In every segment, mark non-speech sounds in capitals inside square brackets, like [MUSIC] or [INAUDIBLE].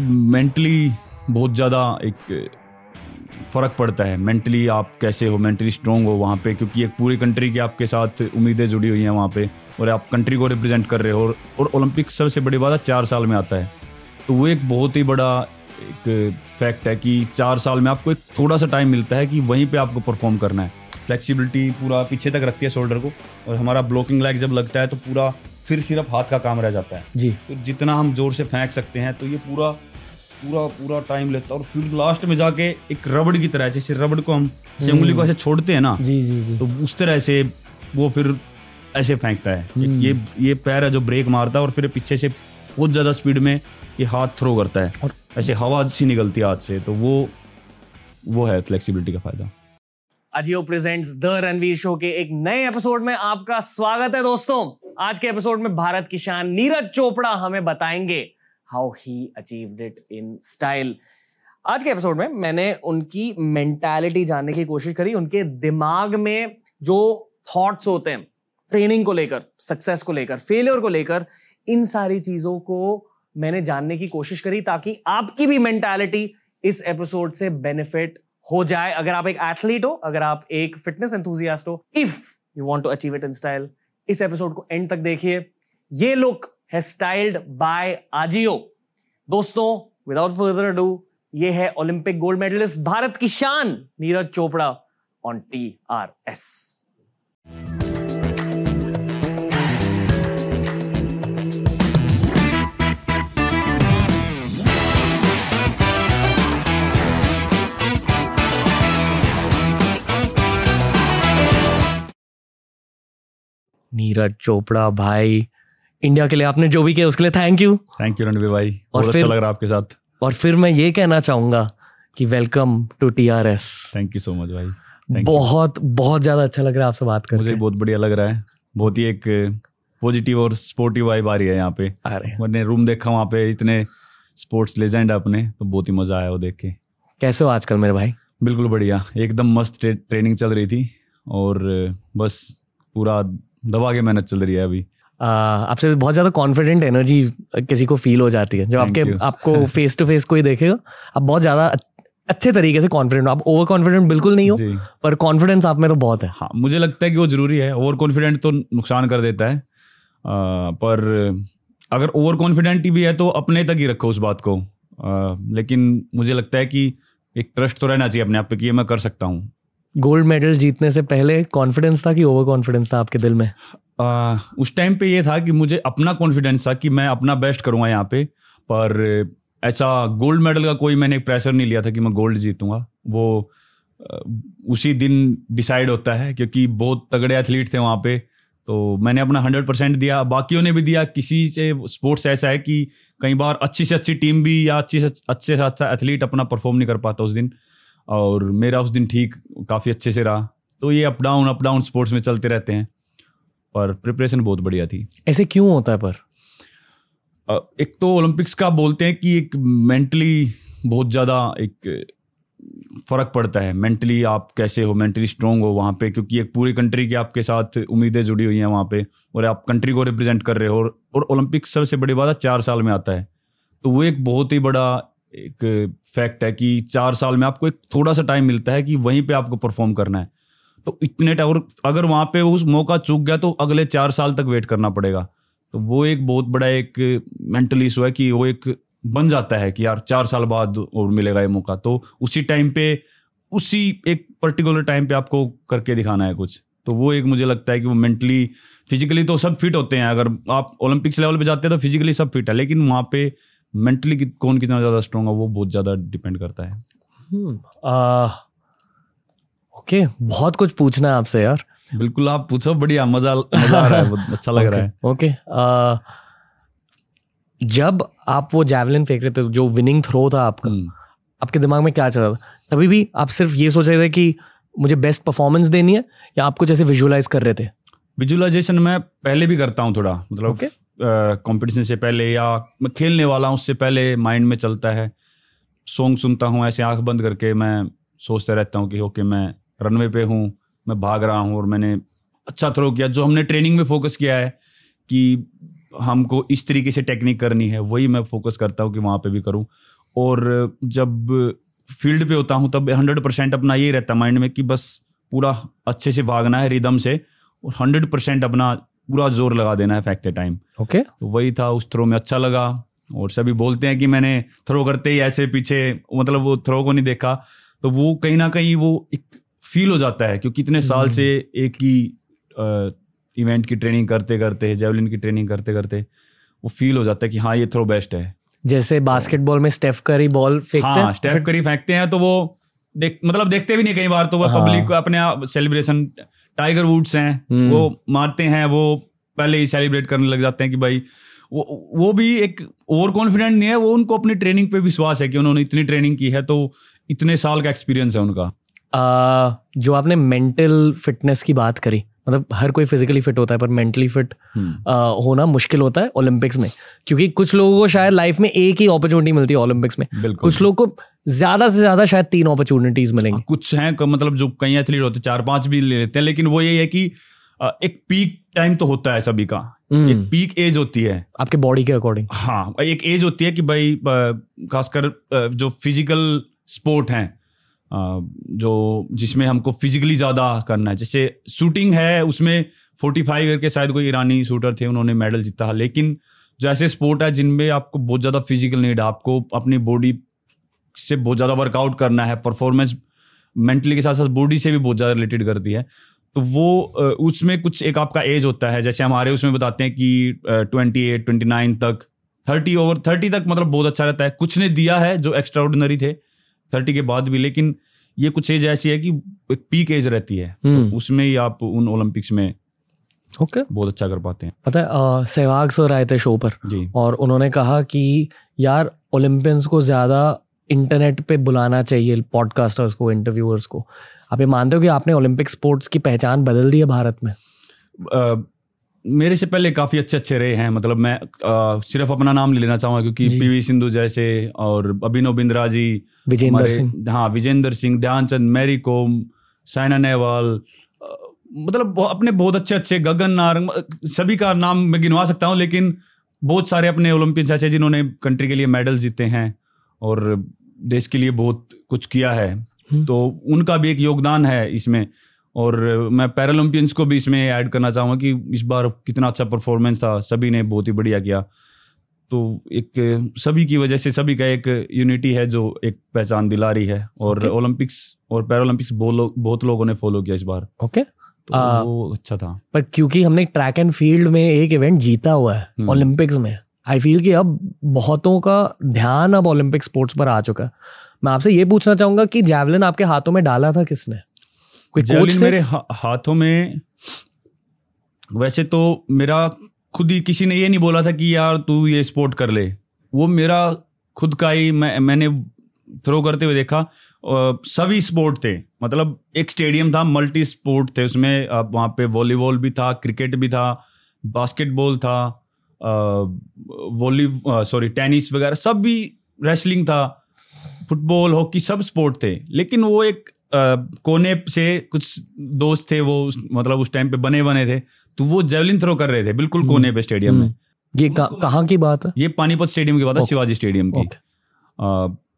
Mentally बहुत ज़्यादा एक फ़र्क पड़ता है। मेंटली आप कैसे हो? मेंटली स्ट्रोंग हो वहाँ पे क्योंकि एक पूरी कंट्री की आपके साथ उम्मीदें जुड़ी हुई हैं वहाँ पे और आप कंट्री को रिप्रेजेंट कर रहे हो और ओलंपिक सबसे बड़ी बात है चार साल में आता है। तो वो एक बहुत ही बड़ा एक फैक्ट है कि चार साल में आपको एक थोड़ा सा टाइम मिलता है कि वहीं पर आपको परफॉर्म करना है। फ्लेक्सिबिलिटी पूरा पीछे तक रखती है शोल्डर को और हमारा ब्लॉकिंग लैग जब लगता है तो पूरा फिर सिर्फ़ हाथ का काम रह जाता है। जी। तो जितना हम ज़ोर से फेंक सकते हैं तो ये पूरा पूरा पूरा टाइम लेता और फिर लास्ट में जाके एक रबड़ की तरह जैसे रबड़ को हम उंगली को ऐसे छोड़ते हैं ना जी जी जी। तो उस तरह से वो फिर ऐसे फेंकता है। ये ये पैर है जो ब्रेक मारता है और फिर पीछे से बहुत ज़्यादा स्पीड में ये हाथ थ्रो करता है। और ऐसे हवा सी निकलती है हाथ से तो वो वो है फ्लेक्सिबिलिटी का फ़ायदा। Ajio presents the Ranveer show के एक नए एपिसोड में आपका स्वागत है दोस्तों। आज के एपिसोड में भारत की शान नीरज चोपड़ा हमें बताएँगे। How he achieved it in style आज के एपिसोड में मैंने उनकी मेंटालिटी जानने की कोशिश करी, उनके दिमाग में जो थॉट्स होते हैं ट्रेनिंग को लेकर सक्सेस को लेकर फेलियर को लेकर, इन सारी चीज़ों को मैंने जानने की कोशिश करी ताकि आपकी भी मेंटालिटी इस एपिसोड से बेनिफिट हो जाए। अगर आप एक एथलीट हो, अगर आप एक फिटनेस एंथुजियास्ट हो if you want to achieve it in style इस एपिसोड को एंड तक देखिए। ये लुक है स्टाइल्ड बाय आजियो। दोस्तों विदाउट फर्दर डू ये है ओलंपिक गोल्ड मेडलिस्ट भारत की शान, Neeraj Chopra on T R S Neeraj Chopra भाई इंडिया के लिए आपने जो भी किया उसके लिए thank you thank you Ranveer भाई। और बहुत अच्छा फिर- लग रहा आपके साथ। और फिर मैं ये कहना चाहूँगा कि welcome to T R S thank you so much भाई। Thank you. बहुत बहुत ज़्यादा अच्छा लग रहा है आपसे बात करके। भी बहुत बढ़िया लग रहा है। बहुत ही एक पॉजिटिव और स्पोर्टिव वाइब आ रही है यहाँ पे। मैंने रूम देखा वहाँ पे इतने स्पोर्ट्स लेजेंड अपने तो बहुत ही मज़ा आया वो देख के। कैसे हो आजकल मेरे भाई? बिल्कुल बढ़िया। एकदम मस्त ट्रे, ट्रेनिंग चल रही थी और बस पूरा दबा के मेहनत चल रही है अभी। आपसे बहुत ज़्यादा कॉन्फिडेंट एनर्जी किसी को फील हो जाती है। जब Thank आपके you. आपको फेस टू फेस कोई देखेगा आप बहुत ज़्यादा अच्छे तरीके से कॉन्फिडेंट आप ओवर कॉन्फिडेंट बिल्कुल नहीं हो पर कॉन्फिडेंस आप में तो बहुत है। हाँ मुझे लगता है कि वो ज़रूरी है। ओवर कॉन्फिडेंट तो नुकसान कर देता है। आ, पर अगर ओवर कॉन्फिडेंट भी है तो अपने तक ही रखो उस बात को। आ, लेकिन मुझे लगता है कि एक ट्रस्ट तो रहना चाहिए अपने आप पे कि ये मैं कर सकता हूँ। गोल्ड मेडल जीतने से पहले कॉन्फिडेंस था कि ओवर कॉन्फिडेंस था आपके दिल में? आ, उस टाइम पे ये था कि मुझे अपना कॉन्फिडेंस था कि मैं अपना बेस्ट करूँगा यहाँ पे पर ऐसा गोल्ड मेडल का कोई मैंने प्रेशर नहीं लिया था कि मैं गोल्ड जीतूँगा। वो उसी दिन डिसाइड होता है क्योंकि बहुत तगड़े एथलीट थे वहाँ पे तो मैंने अपना हंड्रेड परसेंट दिया। बाकियों ने भी दिया। किसी से स्पोर्ट्स ऐसा है कि कई बार अच्छी से अच्छी टीम भी या अच्छी से अच्छे से अच्छा एथलीट अपना परफॉर्म नहीं कर पाता उस दिन और मेरा उस दिन ठीक काफ़ी अच्छे से रहा। तो ये up down up down sports में चलते रहते हैं। पर प्रिपरेशन बहुत बढ़िया थी। ऐसे क्यों होता है पर? एक तो ओलंपिक्स का बोलते हैं कि एक मेंटली बहुत ज़्यादा एक फ़र्क पड़ता है। मेंटली आप कैसे हो मेंटली स्ट्रोंग हो वहाँ पे क्योंकि एक पूरी कंट्री की आपके साथ उम्मीदें जुड़ी हुई हैं वहाँ पे और आप कंट्री को रिप्रेजेंट कर रहे हो और, ओलंपिक्स सबसे बड़ी बात है चार साल में आता है। तो वो एक बहुत ही बड़ा एक फैक्ट है कि चार साल में आपको एक थोड़ा सा टाइम मिलता है कि वहीं पे आपको परफॉर्म करना है। तो इतने और अगर वहाँ पे उस मौका चूक गया तो अगले चार साल तक वेट करना पड़ेगा। तो वो एक बहुत बड़ा एक मेंटल इशू है कि वो एक बन जाता है कि यार, चार साल बाद और मिलेगा ये मौका। तो उसी टाइम पे, उसी एक पर्टिकुलर टाइम पे आपको करके दिखाना है कुछ। तो वो एक मुझे लगता है कि वो मेंटली फिजिकली तो सब फिट होते हैं। अगर आप ओलंपिक्स लेवल पे जाते हैं तो फिजिकली सब फिट है। लेकिन वहाँ पे मेंटली कौन कितना ज़्यादा स्ट्रॉन्ग है, वो बहुत ज़्यादा डिपेंड करता है। ओके बहुत कुछ पूछना है आपसे यार। बिल्कुल आप पूछो बढ़िया मज़ा मज़ा आ रहा है [LAUGHS] अच्छा लग रहा है। ओके आ, जब आप वो जैवलिन फेंक रहे थे जो विनिंग थ्रो था आपका हम्म। आपके दिमाग में क्या चल रहा था? तभी भी आप सिर्फ़ ये सोच रहे थे कि मुझे बेस्ट परफॉर्मेंस देनी है या आप कुछ ऐसे विजुअलाइज कर रहे थे? विजुअलाइजेशन मैं पहले भी करता हूँ थोड़ा मतलब Okay. कंपटीशन से पहले या मैं खेलने वाला हूँ उससे पहले माइंड में चलता है। सॉन्ग सुनता हूँ ऐसे आँख बंद करके मैं सोचता रहता हूँ कि ओके मैं रनवे पे हूँ मैं भाग रहा हूँ और मैंने अच्छा थ्रो किया जो हमने ट्रेनिंग में फोकस किया है कि हमको इस तरीके से टेक्निक करनी है वही मैं फोकस करता हूँ कि वहाँ पे भी करूँ। और जब फ़ील्ड पे होता हूँ तब हंड्रेड परसेंट अपना यही रहता है माइंड में कि बस पूरा अच्छे से भागना है रिदम से और हंड्रेड परसेंट अपना पूरा ज़ोर लगा देना है फेंकते टाइम ओके तो वही था उस थ्रो में अच्छा लगा और सभी बोलते हैं कि मैंने थ्रो करते ही ऐसे पीछे मतलब वो थ्रो को नहीं देखा तो वो कहीं ना कहीं वो एक फील हो जाता है क्योंकि इतने साल से एक ही इवेंट की ट्रेनिंग करते करते जेवलिन की ट्रेनिंग करते करते वो फील हो जाता है कि हाँ ये थ्रो बेस्ट है जैसे बास्केटबॉल में स्टेफ करी बॉल फेंकते हाँ स्टेप करी फेंकते हैं तो वो देख मतलब देखते भी नहीं कई बार तो वो हाँ। पब्लिक अपने सेलिब्रेशन टाइगर वुड्स हैं हम्म। वो मारते हैं वो पहले ही सेलिब्रेट करने लग जाते हैं कि भाई वो वो भी एक ओवर कॉन्फिडेंट नहीं है वो उनको अपनी ट्रेनिंग पे विश्वास है कि उन्होंने इतनी ट्रेनिंग की है तो इतने साल का एक्सपीरियंस है उनका जो आपने मेंटल फिटनेस की बात करी मतलब हर कोई फिजिकली फिट होता है पर मेंटली फिट होना मुश्किल होता है ओलंपिक्स में। क्योंकि कुछ लोगों को शायद लाइफ में एक ही अपॉर्चुनिटी मिलती है ओलंपिक्स में। कुछ लोगों को ज़्यादा से ज़्यादा शायद तीन अपॉर्चुनिटीज़ मिलेंगी। कुछ हैं मतलब जो कई एथलीट होते हैं चार पाँच भी ले लेते हैं लेकिन वो यही है कि एक पीक टाइम तो होता है सभी का। हम्म। एक पीक एज होती है। आपके बॉडी के अकॉर्डिंग हाँ एक एज होती है कि भाई खासकर जो फ़िज़िकल स्पोर्ट हैं जो जिसमें हमको फिजिकली ज़्यादा करना है। जैसे शूटिंग है, उसमें फोर्टी फाइव ईयर के शायद कोई ईरानी शूटर थे, उन्होंने मेडल जीता लेकिन जो ऐसे स्पोर्ट है, जिनमें आपको बहुत ज़्यादा फ़िज़िकल नीड है, आपको अपनी बॉडी से बहुत ज़्यादा वर्कआउट करना है परफॉर्मेंस मेंटली के साथ साथ बॉडी से भी बहुत ज़्यादा रिलेटेड करती है। तो वो उसमें कुछ एक आपका एज होता है। जैसे हमारे उसमें बताते हैं कि ट्वेंटी एट ट्वेंटी नाइन तक थर्टी ओवर थर्टी तक मतलब बहुत अच्छा रहता है। कुछ ने दिया है जो एक्स्ट्रा ऑर्डिनरी थे थर्टी के बाद भी लेकिन ये कुछ एज ऐसी है कि एक पीक एज रहती है। तो हम्म। उसमें ही आप उन ओलंपिक्स में ओके बहुत अच्छा कर पाते हैं। पता है सहवाग सर आए थे शो पर जी। और उन्होंने कहा कि यार ओलंपियंस को ज़्यादा इंटरनेट पे बुलाना चाहिए पॉडकास्टर्स को इंटरव्यूअर्स को। आप ये मानते हो कि आपने ओलंपिक स्पोर्ट्स की पहचान बदल दी है भारत में? मेरे से पहले काफ़ी अच्छे अच्छे रहे हैं मतलब मैं अ, सिर्फ़ अपना नाम ले लेना चाहूँगा क्योंकि। पीवी सिंधु जैसे और अभिनव बिंद्रा जी विजेंद्र सिंह हाँ विजेंद्र सिंह ध्यानचंद मैरी कोम साइना नेहवाल मतलब अपने बहुत अच्छे अच्छे गगन नारंग सभी का नाम मैं गिनवा सकता हूँ लेकिन बहुत सारे अपने ओलंपियंस ऐसे जिन्होंने कंट्री के लिए मेडल जीते हैं और देश के लिए बहुत कुछ किया है हम्म। तो उनका भी एक योगदान है इसमें और मैं पैरालंपियंस को भी इसमें ऐड करना चाहूँगा कि इस बार कितना अच्छा परफॉर्मेंस था। सभी ने बहुत ही बढ़िया किया। तो एक सभी की वजह से सभी का एक यूनिटी है जो एक पहचान दिला रही है। और ओलंपिक्स Okay. और पैरालंपिक्स बहुत लोग बहुत लोगों ने फॉलो किया इस बार। Okay okay. तो आ, वो अच्छा था। पर क्योंकि हमने ट्रैक एंड फ़ील्ड में एक इवेंट जीता हुआ है हम्म। ओलंपिक्स में आई फील कि अब बहुतों का ध्यान अब ओलंपिक स्पोर्ट्स पर आ चुका है। मैं आपसे ये पूछना चाहूँगा कि जैवलिन आपके हाथों में डाला था किसने? कोई कोच थे? मेरे हा, हाथों में वैसे तो मेरा खुद ही किसी ने ये नहीं बोला था कि यार तू ये स्पोर्ट कर ले। वो मेरा खुद का ही मैं मैंने थ्रो करते हुए देखा सभी स्पोर्ट थे। मतलब एक स्टेडियम था मल्टी स्पोर्ट थे उसमें। अ, वहाँ पे वॉलीबॉल भी था क्रिकेट भी था बास्केटबॉल था वॉली सॉरी टेनिस वगैरह सब भी रेसलिंग था फुटबॉल हॉकी सब स्पोर्ट थे। लेकिन वो एक कोने से कुछ दोस्त थे वो मतलब उस टाइम पे बने बने थे तो वो जेवलिन थ्रो कर रहे थे बिल्कुल कोने पे स्टेडियम में। ये कहाँ की बात है? ये पानीपत स्टेडियम की बात है शिवाजी स्टेडियम की.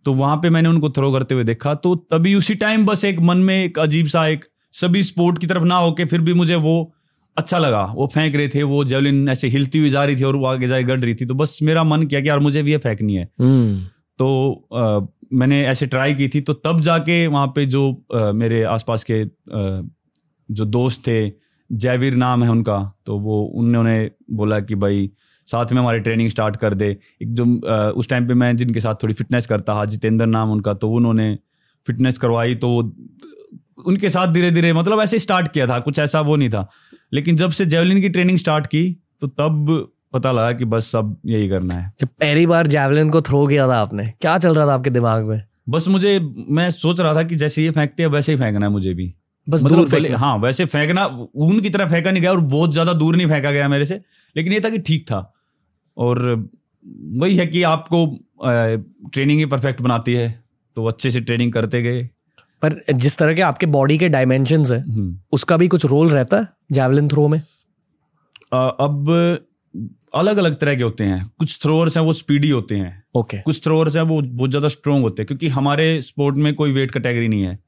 तो वहाँ पे मैंने उनको थ्रो करते हुए देखा तो तभी उसी टाइम बस एक मन में एक अजीब सा एक सभी स्पोर्ट की तरफ़ ना होके फिर भी मुझे वो अच्छा लगा। वो फेंक रहे थे वो जेवलिन ऐसे हिलती हुई जा रही थी और वो आगे जाए गड़ रही थी तो बस मेरा मन किया कि यार मुझे भी ये फेंकनी है। हम्म। तो मैंने ऐसे ट्राई की थी तो तब जाके वहाँ पे जो अ, मेरे आसपास के अ, जो दोस्त थे जयवीर नाम है उनका तो वो उन्होंने बोला कि भाई साथ में हमारी ट्रेनिंग स्टार्ट कर दे। एक जो अ, उस टाइम पे मैं जिनके साथ थोड़ी फिटनेस करता था जितेंद्र नाम उनका तो उन्होंने फिटनेस करवाई तो उनके साथ धीरे धीरे मतलब ऐसे स्टार्ट किया था कुछ ऐसा वो नहीं था। लेकिन जब से जेवलिन की ट्रेनिंग स्टार्ट की तो तब पता लगा कि बस अब यही करना है। जब पहली बार जैवलिन को थ्रो किया था आपने क्या चल रहा था आपके दिमाग में? बस मुझे मैं सोच रहा था कि जैसे ये फेंकते हैं वैसे ही फेंकना है मुझे भी। बस मतलब दूर फेंकना। हाँ वैसे फेंकना ऊन की तरह फेंका नहीं गया और बहुत ज़्यादा दूर नहीं फेंका गया मेरे से लेकिन ये था कि ठीक था। और वही है कि आपको ट्रेनिंग ही परफेक्ट बनाती है तो अच्छे से ट्रेनिंग करते गए। पर जिस तरह के आपके बॉडी के डायमेंशन है हम्म। उसका भी कुछ रोल रहता है जैवलिन थ्रो में? अ, अब अलग अलग तरह के होते हैं। कुछ थ्रोअर्स हैं वो स्पीडी होते हैं। Okay okay. कुछ थ्रोअर्स हैं वो बहुत ज़्यादा स्ट्रोंग होते हैं क्योंकि हमारे स्पोर्ट में कोई वेट कैटेगरी नहीं है।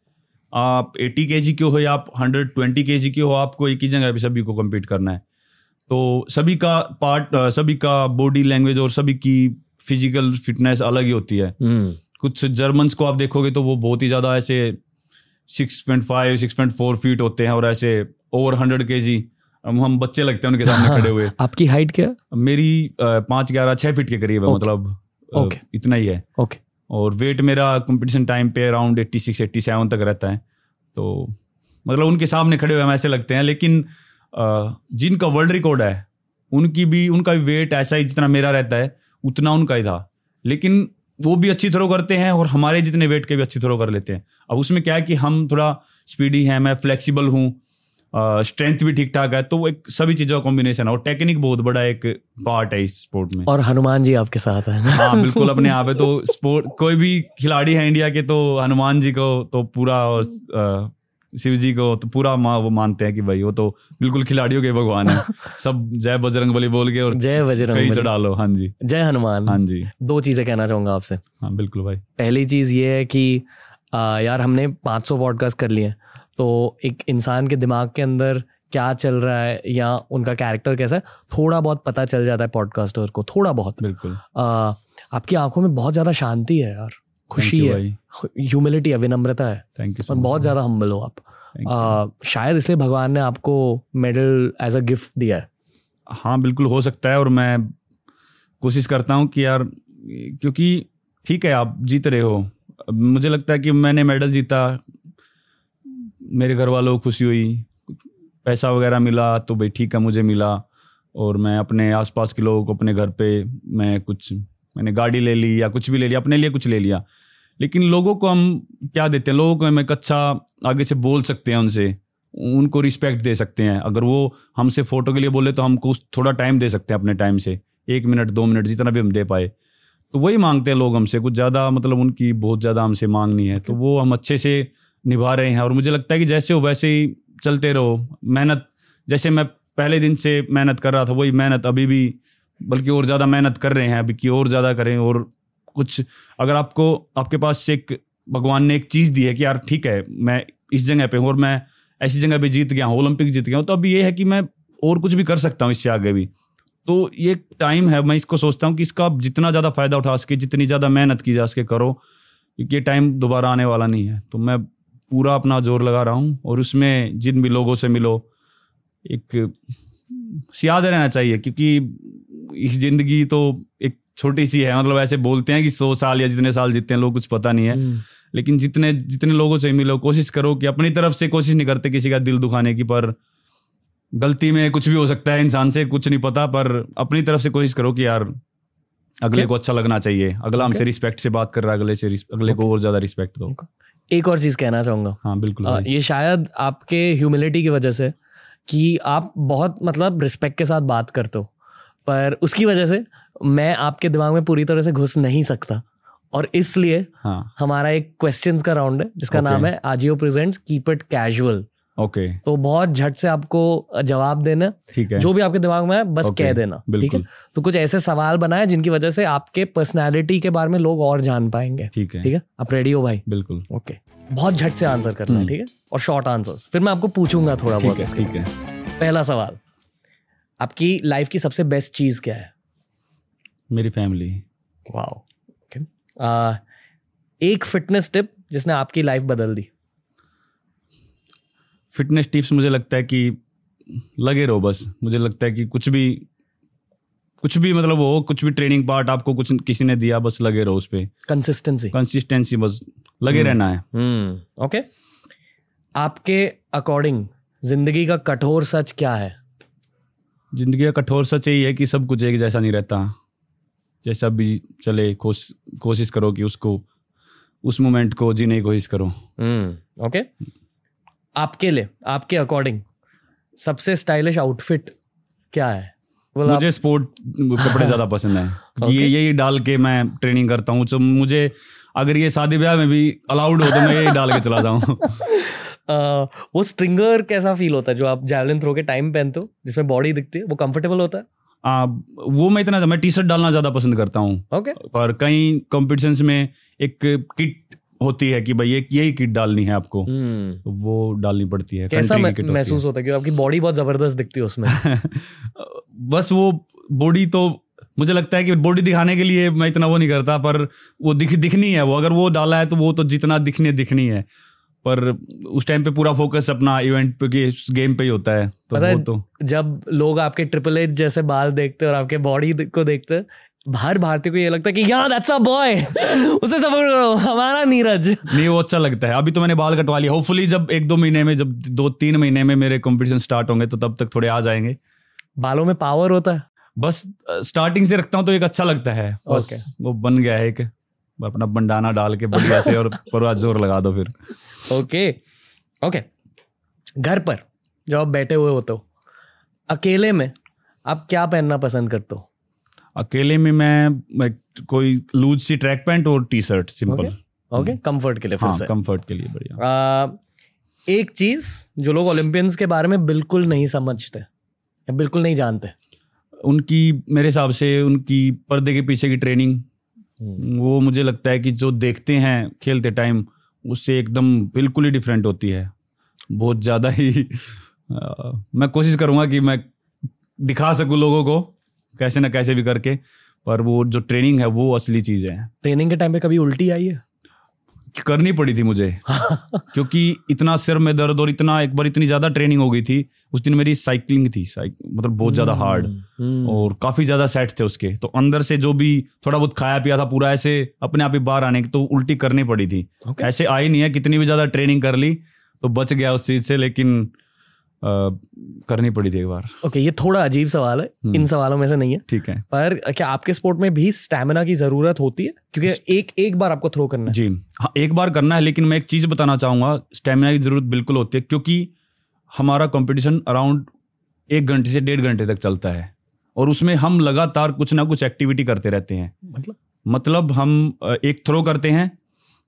आप 80 के जी के हो या आप 120 के जी के हो आपको एक ही जगह पे सभी को कम्पीट करना है। तो सभी का पार्ट सभी का बॉडी लैंग्वेज और सभी की फ़िज़िकल फिटनेस अलग ही होती है। हम्म कुछ जर्मन्स को आप देखोगे तो वो बहुत ही ज़्यादा ऐसे 6.5 6.4 फीट होते हैं और ऐसे ओवर 100 के जी हम बच्चे लगते हैं उनके सामने खड़े हुए। आपकी हाइट क्या? मेरी पाँच ग्यारह छः फीट के करीब है मतलब Okay. इतना ही है। ओके। और वेट मेरा कंपटीशन टाइम पे around eighty six eighty seven तक रहता है। तो मतलब उनके सामने खड़े हुए हम ऐसे लगते हैं लेकिन जिनका वर्ल्ड रिकॉर्ड है उनकी भी उनका भी वेट ऐसा ही जितना मेरा रहता है उतना उनका ही था। लेकिन वो भी अच्छी थ्रो करते हैं और हमारे जितने वेट के भी अच्छी थ्रो कर लेते हैं। अब उसमें क्या है कि हम थोड़ा स्पीडी हैं मैं फ्लेक्सिबल हूँ स्ट्रेंथ भी ठीक ठाक है तो वो एक सभी चीज़ों का कॉम्बिनेशन है और टेक्निक बहुत बड़ा एक पार्ट है इस स्पोर्ट में। और हनुमान जी आपके साथ है। हाँ बिल्कुल अपने यहाँ पे तो स्पोर्ट कोई भी खिलाड़ी है इंडिया के तो हनुमान जी को तो पूरा और शिव जी को तो पूरा मा, वो मानते हैं कि भाई वो तो बिल्कुल खिलाड़ियों के भगवान है। [LAUGHS] सब जय बजरंग बली बोल के और जय बजरंग कहीं चढ़ा लो। हाँ जी। जय हनुमान। हाँ जी। दो चीज़ें कहना चाहूँगा आपसे। हाँ बिल्कुल भाई। पहली चीज़ ये है कि आ, यार हमने 500 पॉडकास्ट कर लिए। हैं, तो एक इंसान के दिमाग के अंदर क्या चल रहा है या उनका कैरेक्टर कैसा है थोड़ा बहुत पता चल जाता है पॉडकास्टर को थोड़ा बहुत। बिल्कुल। आ, आपकी आँखों में बहुत ज़्यादा शांति है यार खुशी है ह्यूमिलिटी है विनम्रता है। थैंक यू और बहुत ज़्यादा हम्बल हो आप। आ, शायद इसलिए भगवान ने आपको मेडल एज अ गिफ्ट दिया है। हाँ बिल्कुल हो सकता है और मैं कोशिश करता हूँ कि यार क्योंकि ठीक है आप जीत रहे हो। मुझे लगता है कि मैंने मेडल जीता मेरे घर वालों को खुशी हुई। पैसा वगैरह मिला तो भाई ठीक है, मुझे मिला। और मैं अपने आसपास के लोगों को अपने घर पे मैं कुछ, मैंने गाड़ी ले ली या कुछ भी ले लिया, अपने लिए कुछ ले लिया। लेकिन लोगों को हम क्या देते हैं? लोगों को हम एक अच्छा आगे से बोल सकते हैं उनसे, उनको रिस्पेक्ट दे सकते हैं। अगर वो हमसे फ़ोटो के लिए बोले तो हमको थोड़ा टाइम दे सकते हैं अपने टाइम से। एक मिनट दो मिनट जितना भी हम दे पाए। तो वही मांगते हैं लोग हमसे, कुछ ज़्यादा मतलब उनकी बहुत ज़्यादा हमसे मांगनी है। तो वो हम अच्छे से निभा रहे हैं। और मुझे लगता है कि जैसे हो वैसे ही चलते रहो। मेहनत, जैसे मैं पहले दिन से मेहनत कर रहा था, वही मेहनत अभी भी, बल्कि और ज़्यादा मेहनत कर रहे हैं, अभी की और ज़्यादा करें। और कुछ, अगर आपको, आपके पास एक, भगवान ने एक चीज़ दी है कि यार ठीक है, मैं इस जगह पे हूँ और मैं ऐसी जगह पे जीत गया हूँ, ओलंपिक जीत गया हूँ तो अब ये है कि मैं और कुछ भी कर सकता हूँ इससे आगे भी। तो ये टाइम है, मैं इसको सोचता हूँ कि इसका आप जितना ज़्यादा फ़ायदा उठा सके, जितनी ज़्यादा मेहनत की जा सके, करो, क्योंकि ये टाइम दोबारा आने वाला नहीं है। तो मैं पूरा अपना ज़ोर लगा रहा हूँ और उसमें जिन भी लोगों से मिलो एक याद रहना चाहिए क्योंकि इस ज़िंदगी तो एक छोटी सी है। मतलब ऐसे बोलते हैं कि सौ साल या जितने साल जीते हैं लोग कुछ पता नहीं है। लेकिन जितने जितने लोगों से मिलो कोशिश करो कि अपनी तरफ़ से कोशिश नहीं करते किसी का दिल दुखाने की पर गलती में कुछ भी हो सकता है इंसान से कुछ नहीं पता पर अपनी तरफ़ से कोशिश करो कि यार अगले Okay. को अच्छा लगना चाहिए। अगला हमसे रिस्पेक्ट से बात कर रहा है अगले से अगले को और ज़्यादा रिस्पेक्ट दो। एक और चीज़ कहना चाहूँगा। हाँ बिल्कुल आ, ये शायद आपके ह्यूमिलिटी की वजह से कि आप बहुत मतलब रिस्पेक्ट के साथ बात करते हो पर उसकी वजह से मैं आपके दिमाग में पूरी तरह से घुस नहीं सकता। और इसलिए हाँ। हमारा एक क्वेश्चंस का राउंड है जिसका Okay. नाम है Ajio presents keep it casual okay okay. तो बहुत झट से आपको जवाब देना। ठीक है। जो भी आपके दिमाग में है बस Okay, कह देना ठीक है? तो कुछ ऐसे सवाल बनाए जिनकी वजह से आपके पर्सनालिटी के बारे में लोग और जान पाएँगे। ठीक है। ठीक है? आप रेडी हो भाई? बिल्कुल। ओके बहुत झट से आंसर करना है हम्म। ठीक है? और शॉर्ट आंसर्स फिर मैं आपको पूछूँगा थोड़ा बहुत ठीक है। पहला सवाल आपकी लाइफ की सबसे बेस्ट चीज़ क्या है? मेरी फैमिली वाओ ओके एक फिटनेस टिप जिसने आपकी लाइफ बदल दी। फिटनेस टिप्स मुझे लगता है कि लगे रहो बस। मुझे लगता है कि कुछ भी कुछ भी मतलब हो कुछ भी ट्रेनिंग पार्ट आपको कुछ किसी ने दिया बस लगे रहो उस पर कंसिस्टेंसी कंसिस्टेंसी बस लगे रहना है। हम्म ओके आपके अकॉर्डिंग ज़िंदगी का कठोर सच क्या है? ज़िंदगी का कठोर सच यही है कि सब कुछ एक जैसा नहीं रहता। जैसा भी चले कोश कोशिश करो कि उसको उस मोमेंट को जीने की कोशिश करो। हम्म ओके आपके लिए आपके अकॉर्डिंग सबसे स्टाइलिश आउटफिट क्या है? आप- मुझे स्पोर्ट कपड़े ज़्यादा पसंद है। क्योंकि [LAUGHS] ये यही डाल के मैं ट्रेनिंग करता हूँ। तो मुझे अगर ये शादी ब्याह में भी अलाउड हो तो मैं यही डाल के चला जाऊँ। [LAUGHS] अ, वो स्ट्रिंगर कैसा फील होता है? जो आप जैवलिन थ्रो के टाइम पहनते हो जिसमें बॉडी दिखती है वो कंफर्टेबल होता है? आ, वो मैं इतना मैं टी शर्ट डालना ज़्यादा पसंद करता हूँ। ओके पर कई कॉम्पिटिशन में एक किट होती है कि भाई एक यही किट डालनी है आपको। तो वो डालनी पड़ती है. कैसा की। महसूस होता है क्योंकि आपकी बॉडी बहुत ज़बरदस्त दिखती है उसमें? [LAUGHS] बस वो बॉडी तो मुझे लगता है कि बॉडी दिखाने के लिए मैं इतना वो नहीं करता पर वो दिख दिखनी है वो। अगर वो डाला है तो वो तो जितना दिखनी दिखनी है। पर उस टाइम पे पूरा फोकस अपना इवेंट पे की गेम पे ही होता है। तो वो तो जब लोग आपके ट्रिपल एट जैसे बाल देखते हैं और आपके बॉडी को देखते हैं हर भारतीय को ये लगता है कि यार दैट्स अ बॉय उसे सपोर्ट करो हमारा नीरज. नहीं वो अच्छा लगता है। अभी तो मैंने बाल कटवा लिया होपफुली जब एक दो महीने में जब दो तीन महीने में मेरे कंपटीशन स्टार्ट होंगे तो तब तक थोड़े आ जाएँगे। बालों में पावर होता है। बस स्टार्टिंग से रखता हूँ तो एक अच्छा लगता है। बस Okay. वो बन गया है एक। अपना बंडाना डाल के बढ़िया से और [LAUGHS] पूरा ज़ोर लगा दो फिर। ओके ओके घर पर जब आप बैठे हुए होते हो अकेले में आप क्या पहनना पसंद करते हो? अकेले में मैं, मैं कोई लूज सी ट्रैक पैंट और T shirt simple okay comfort के लिए फिर हाँ कंफर्ट के लिए बढ़िया। एक चीज़ जो लोग ओलंपियंस के बारे में बिल्कुल नहीं समझते या बिल्कुल नहीं जानते। उनकी मेरे हिसाब से उनकी पर्दे के पीछे की ट्रेनिंग हम्म। वो मुझे लगता है कि जो देखते हैं खेलते टाइम उससे एकदम बिल्कुल ही डिफरेंट होती है। बहुत ज़्यादा ही आ, मैं कोशिश करूँगा कि मैं दिखा सकूँ लोगों को। कैसे ना कैसे भी करके पर वो जो ट्रेनिंग है वो असली चीज़ है। ट्रेनिंग के टाइम पे कभी उल्टी आई है? करनी पड़ी थी मुझे। [LAUGHS] क्योंकि इतना सिर में दर्द और इतना एक बार इतनी ज़्यादा ट्रेनिंग हो गई थी उस दिन मेरी साइकिलिंग थी साइक, मतलब बहुत ज़्यादा हार्ड हम्म। और काफ़ी ज़्यादा सेट थे उसके। तो अंदर से जो भी थोड़ा बहुत खाया पिया था पूरा ऐसे अपने आप ही बाहर आने की तो उल्टी करनी पड़ी थी। Okay. ऐसे आई नहीं है कितनी भी ज़्यादा ट्रेनिंग कर ली तो बच गया उस चीज़ से लेकिन करनी पड़ी थी एक बार। ओके ये थोड़ा अजीब सवाल है। इन सवालों में से नहीं है। ठीक है। पर क्या आपके स्पोर्ट में भी स्टैमिना की ज़रूरत होती है? क्योंकि एक एक बार आपको थ्रो करना है। जी। हाँ एक बार करना है लेकिन मैं एक चीज़ बताना चाहूँगा स्टेमिना की ज़रूरत बिल्कुल होती है क्योंकि हमारा कंपटीशन अराउंड एक घंटे से डेढ़ घंटे तक चलता है और उसमें हम लगातार कुछ ना कुछ एक्टिविटी करते रहते हैं। मतलब? मतलब हम एक थ्रो करते हैं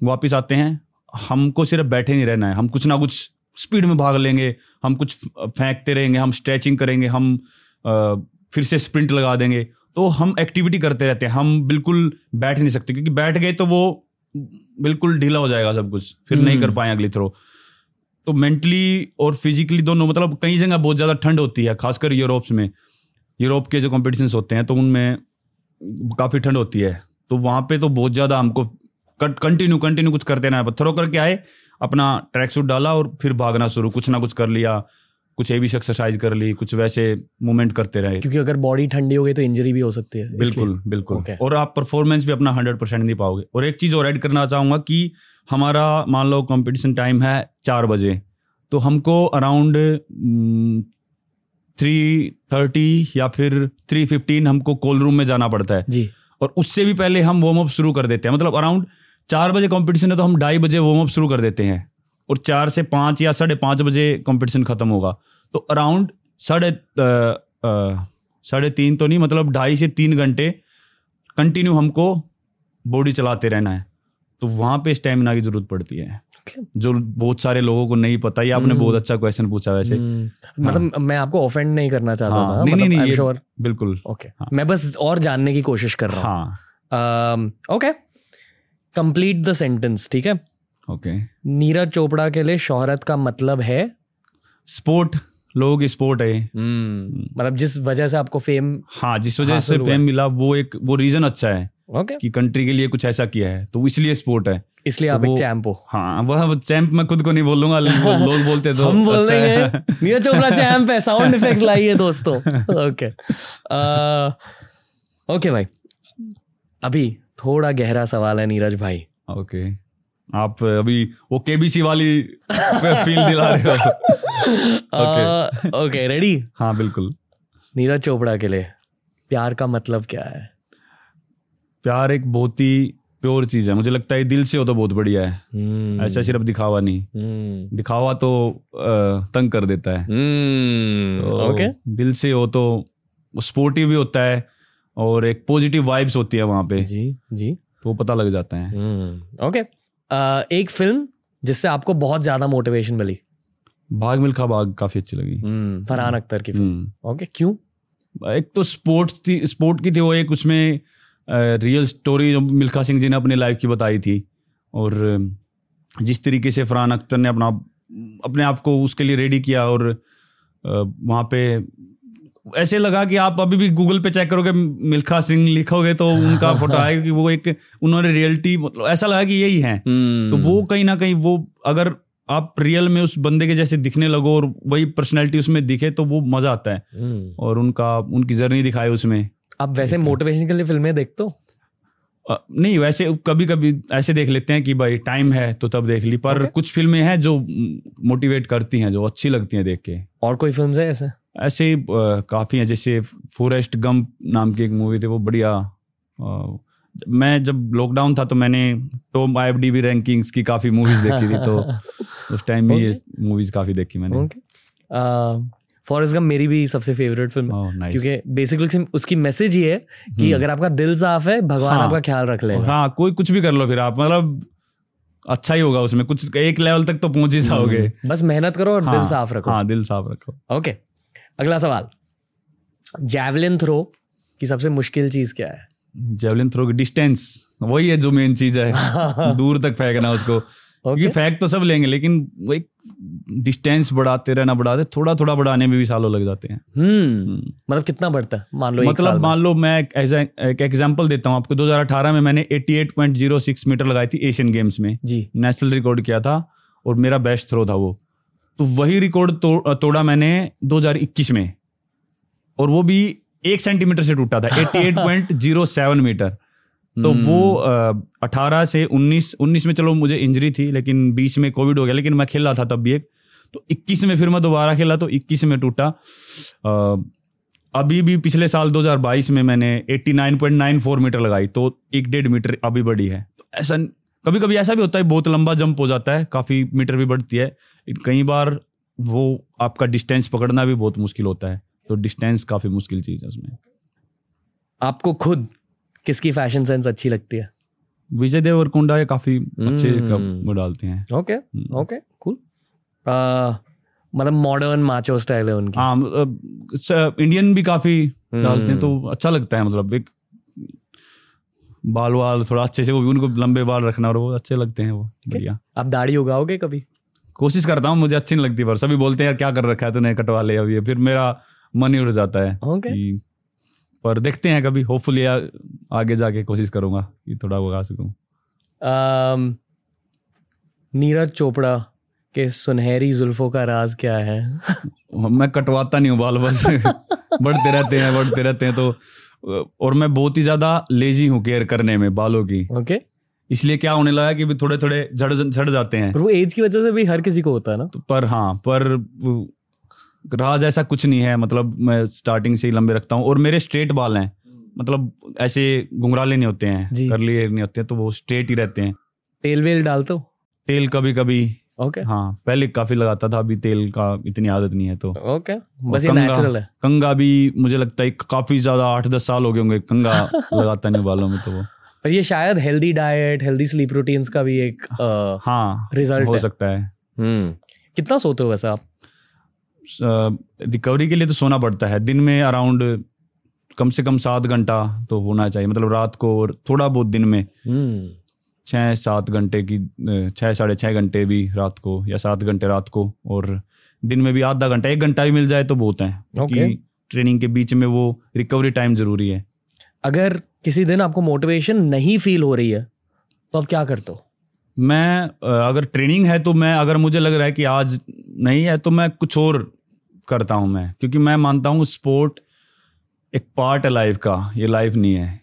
वापस आते हैं हमको सिर्फ़ बैठे नहीं रहना है हम कुछ ना कुछ स्पीड में भाग लेंगे हम कुछ फेंकते रहेंगे हम स्ट्रेचिंग करेंगे हम फिर से स्प्रिंट लगा देंगे। तो हम एक्टिविटी करते रहते हैं हम बिल्कुल बैठ नहीं सकते क्योंकि बैठ गए तो वो बिल्कुल ढीला हो जाएगा सब कुछ फिर नहीं कर पाए अगली थ्रो तो मेंटली और फिजिकली दोनों मतलब कई जगह बहुत ज़्यादा ठंड होती है खासकर यूरोप्स में। यूरोप के जो कॉम्पिटिशन्स होते हैं तो उनमें काफ़ी ठंड होती है। तो वहाँ पे तो बहुत ज़्यादा हमको कंटिन्यू कंटिन्यू कुछ करते ना थ्रो करके आए अपना ट्रैक सूट डाला और फिर भागना शुरू कुछ ना कुछ कर लिया कुछ एवी एक्सरसाइज कर ली कुछ वैसे मूवमेंट करते रहे। क्योंकि अगर बॉडी ठंडी हो गई तो इंजरी भी हो सकती है बिल्कुल बिल्कुल। Okay. और आप परफॉर्मेंस भी अपना हंड्रेड परसेंट नहीं पाओगे। और एक चीज़ और ऐड करना चाहूँगा कि हमारा मान लो कंपटीशन टाइम है चार बजे तो हमको अराउंड थ्री थर्टी या फिर थ्री फिफ्टीन हमको कोल रूम में जाना पड़ता है। जी। और उससे भी पहले हम वार्म अप शुरू कर देते हैं। मतलब अराउंड चार बजे कंपटीशन है तो हम ढाई बजे वार्म अप शुरू कर देते हैं और चार से पाँच या साढ़े पाँच बजे कंपटीशन खत्म होगा। तो अराउंड साढ़े साढ़े तीन तो नहीं मतलब ढाई से तीन घंटे कंटिन्यू हमको बॉडी चलाते रहना है। तो वहाँ पे स्टेमिना की ज़रूरत पड़ती है। Okay. जो बहुत सारे लोगों को नहीं पता ये आपने बहुत अच्छा क्वेश्चन पूछा वैसे। हम्म, मतलब मैं आपको ऑफेंड नहीं करना चाहता हाँ, था नहीं मतलब, नहीं नहीं श्योर बिल्कुल। Okay okay. हाँ. मैं बस और जानने की कोशिश कर रहा हाँ। हूँ। ओके कंप्लीट द सेंटेंस ठीक है? ओके नीरज चोपड़ा के लिए शोहरत का मतलब है स्पोर्ट लोग स्पोर्ट है मतलब जिस वजह से आपको फेम हाँ जिस वजह से फेम मिला वो एक वो रीजन अच्छा है ओके कि कंट्री के लिए कुछ ऐसा किया है। तो इसलिए स्पोर्ट है। इसलिए तो आप एक चैंप हो। हाँ वह चैंप मैं खुद को नहीं बोलूँगा लेकिन [LAUGHS] लोग बोलते तो हम बोल अच्छा है। नीरज चोपड़ा चैंप है साउंड इफेक्ट्स लाइए दोस्तों। [LAUGHS] ओके ओके भाई। अभी थोड़ा गहरा सवाल है नीरज भाई। ओके। आप अभी वो केबीसी वाली फील दिला रहे हो। [LAUGHS] ओके रेडी हाँ बिल्कुल। नीरज चोपड़ा के लिए प्यार का मतलब क्या है? प्यार एक बहुत ही प्योर चीज़ है। मुझे लगता है दिल से हो तो बहुत बढ़िया है। हम्म, ऐसा सिर्फ़ दिखावा नहीं। हम्म, दिखावा तो तंग कर देता है। हम्म, तो ओके दिल से हो तो स्पोर्टिव भी होता है। और एक पॉजिटिव वाइब्स होती है वहाँ पे। जी जी। तो वो पता लग जाता है। ओके एक फ़िल्म जिससे आपको बहुत ज़्यादा मोटिवेशन मिली। भाग मिल्खा भाग काफ़ी अच्छी लगी। हम्म, फरहान अख्तर की फ़िल्म हम्म, ओके क्यों? एक तो स्पोर्ट्स थी स्पोर्ट की थी वो एक उसमें रियल स्टोरी मिल्खा सिंह जी ने अपनी लाइफ की बताई थी। और जिस तरीके से फरहान अख्तर ने अपना अपने आप को उसके लिए रेडी किया और वहाँ पे ऐसे लगा कि आप अभी भी गूगल पे चेक करोगे मिल्खा सिंह लिखोगे तो उनका [LAUGHS] फ़ोटो आएगा कि वो एक उन्होंने रियलिटी मतलब ऐसा लगा कि यही है। हम्म। तो वो कहीं ना कहीं वो अगर आप रियल में उस बंदे के जैसे दिखने लगो और वही पर्सनैलिटी उसमें दिखे तो वो मज़ा आता है। हम्म। और उनका उनकी जर्नी दिखाए उसमें। आप वैसे मोटिवेशन के लिए फ़िल्में देखते हो? नहीं वैसे कभी कभी ऐसे देख लेते हैं कि भाई टाइम है तो तब देख ली पर Okay. कुछ फ़िल्में हैं जो मोटिवेट करती हैं जो अच्छी लगती हैं देख के। और कोई फ़िल्म है ऐसे? ऐसे ही, काफ़ी हैं। जैसे फॉरेस्ट गम नाम की एक मूवी थी वो बढ़िया मैं जब लॉकडाउन था तो मैंने टॉप आईएफडीबी रैंकिंग्स की काफ़ी मूवीज़ देखी थी तो [LAUGHS] उस टाइम में ये मूवीज़ काफ़ी देखी मैंने। फॉरेस्ट गम मेरी भी सबसे फेवरेट फ़िल्म है। ओह नाइस क्योंकि बेसिकली उसकी मैसेज ये है कि हम्म। अगर आपका दिल साफ़ है भगवान हाँ। आपका ख्याल रख लेगा। हाँ कोई कुछ भी कर लो फिर आप मतलब अच्छा ही होगा उसमें। कुछ एक लेवल तक तो पहुँच ही जाओगे। हम्म। बस मेहनत करो और हाँ, दिल साफ़ रखो। हाँ दिल साफ़ रखो। ओके। अगला सवाल। जैवलिन थ्रो की सबसे मुश्किल चीज़ क्या है? जेवलिन थ्रो की डिस्टेंस वही है जो मेन चीज़ है। [LAUGHS] दूर तक फेंकना उसको। क्योंकि फेंक तो सब लेंगे लेकिन वो एक डिस्टेंस बढ़ाते रहना बढ़ाते थोड़ा थोड़ा बढ़ाने में भी सालों लग जाते हैं। हम्म। मतलब कितना बढ़ता है? मान लो मतलब। मान लो मैं एक एग्जांपल देता हूँ आपको। 2018 में मैंने 88.06 मीटर लगाई थी एशियन गेम्स में। जी। नेशनल रिकॉर्ड किया था और मेरा बेस्ट थ्रो था वो। तो वही रिकॉर्ड तो, तोड़ा मैंने 2021 में। और वो भी एक सेंटीमीटर से टूटा था 88.07 मीटर। तो [LAUGHS] वो अठारह से 19 19 में चलो मुझे इंजरी थी लेकिन 20 में कोविड हो गया लेकिन मैं खेल रहा था तब भी एक। तो 21 में फिर मैं दोबारा खेला तो 21 में टूटा। अभी भी पिछले साल 2022 में मैंने 89.94 मीटर लगाई तो एक डेढ़ मीटर अभी बढ़ी है। तो ऐसा कभी कभी ऐसा भी होता है बहुत लंबा जंप हो जाता है काफ़ी मीटर भी बढ़ती है कई बार वो आपका डिस्टेंस पकड़ना भी बहुत मुश्किल होता है तो डिस्टेंस काफ़ी मुश्किल चीज़ है उसमें आपको खुद किसकी फ़ैशन सेंस अच्छी लगती है विजय देवरकोंडा ये काफ़ी अच्छे हम्म। वो डालते हैं ओके हम्म। ओके कूल मतलब मॉडर्न माचो स्टाइल है उनकी हाँ मतलब, इंडियन भी काफ़ी डालते हैं हम्म। तो अच्छा लगता है मतलब एक बाल वाल थोड़ा अच्छे से वो भी उनको लंबे बाल रखना और वो अच्छे लगते हैं वो। बढ़िया। आप दाढ़ी उगाओगे कभी? कोशिश करता हूँ मुझे अच्छी नहीं लगती पर सभी बोलते हैं यार क्या कर रखा है तूने कटवा ले अभी फिर मेरा मन ही उड़ जाता है कि पर देखते हैं कभी होपफुली आगे जाके कोशिश करूँगा कि थोड़ा उगा सकूँ। नीरज चोपड़ा के सुनहरी जुल्फों का राज क्या है? [LAUGHS] मैं कटवाता नहीं हूँ बाल बस [LAUGHS] बढ़ते रहते हैं बढ़ते रहते हैं तो और मैं बहुत ही ज़्यादा लेजी हूँ केयर करने में बालों की। ओके इसलिए क्या होने लगा कि भी थोड़े थोड़े झड़ झड़ जाते हैं। पर वो एज की वजह से भी हर किसी को होता है ना? तो पर हाँ पर राज ऐसा कुछ नहीं है मतलब मैं स्टार्टिंग से ही लंबे रखता हूँ। और मेरे स्ट्रेट बाल हैं। मतलब ऐसे घुंघराले नहीं होते हैं। करली हेयर नहीं होते हैं तो वो स्ट्रेट ही रहते हैं। तेल वेल डालते हो? तेल कभी कभी ओके okay. हाँ पहले काफ़ी लगाता था अभी तेल का इतनी आदत नहीं है तो। Okay okay. बस ये कंगा- नेचुरल है। कंगा भी मुझे लगता है काफ़ी ज़्यादा आठ दस साल हो गए होंगे कंगा [LAUGHS] लगाता नहीं बालों में तो वो। पर ये शायद healthy diet healthy sleep routines का भी एक अ, हाँ Result हो है। सकता है। हम्म। कितना सोते हो वैसे आप? रिकवरी के लिए तो सोना पड़ता है। दिन में अराउंड कम से कम सात घंटा तो होना चाहिए। मतलब रात को और थोड़ा बहुत दिन में। हम्म। छः सात घंटे की छः साढ़े छः घंटे भी रात को या सात घंटे रात को और दिन में भी आधा घंटा एक घंटा भी मिल जाए तो बहुत है Okay. क्योंकि ट्रेनिंग के बीच में वो रिकवरी टाइम ज़रूरी है। अगर किसी दिन आपको मोटिवेशन नहीं फील हो रही है तो आप क्या करते हो? मैं अगर ट्रेनिंग है तो मैं अगर मुझे लग रहा है कि आज नहीं है तो मैं कुछ और करता हूँ मैं क्योंकि मैं मानता हूँ स्पोर्ट एक पार्ट है लाइफ का ये लाइफ नहीं है।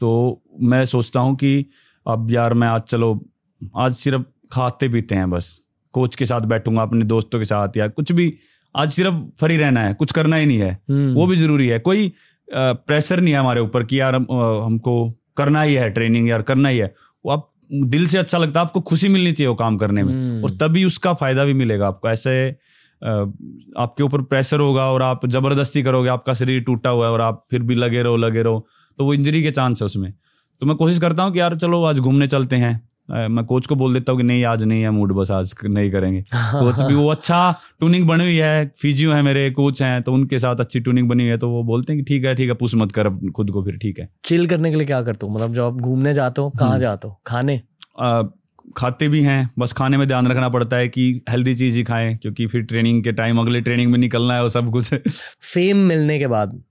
तो मैं सोचता हूँ कि अब यार मैं आज चलो आज सिर्फ़ खाते पीते हैं बस। कोच के साथ बैठूँगा अपने दोस्तों के साथ या कुछ भी। आज सिर्फ़ फ्री रहना है कुछ करना ही नहीं है। हम्म, वो भी ज़रूरी है। कोई प्रेशर नहीं है हमारे ऊपर कि यार हमको करना ही है ट्रेनिंग यार करना ही है। वो आप दिल से अच्छा लगता है आपको खुशी मिलनी चाहिए वो काम करने में। हम्म, और तभी उसका फ़ायदा भी मिलेगा आपको। ऐसे आपके ऊपर प्रेशर होगा और आप ज़बरदस्ती करोगे आपका शरीर टूटा हुआ है और आप फिर भी लगे रहो लगे रहो तो वो इंजरी के चांस है उसमें। तो मैं कोशिश करता हूँ कि यार चलो आज घूमने चलते हैं। मैं कोच को बोल देता हूँ कि नहीं आज नहीं है मूड बस आज नहीं करेंगे। [LAUGHS] कोच भी वो अच्छा टूनिंग बनी हुई है फिजियो है मेरे कोच हैं तो उनके साथ अच्छी टूनिंग बनी हुई है तो वो बोलते हैं कि ठीक है ठीक है पुश मत कर खुद को फिर ठीक है। चिल करने के लिए क्या करते हो? मतलब जब आप घूमने जाते हो कहाँ हम्म। जाते हो? खाने? अ, खाते भी हैं बस खाने में ध्यान रखना पड़ता है कि हेल्दी चीज़ ही खाएँ क्योंकि फिर ट्रेनिंग के टाइम अगले ट्रेनिंग में निकलना है वो सब कुछ। फेम मिलने के बाद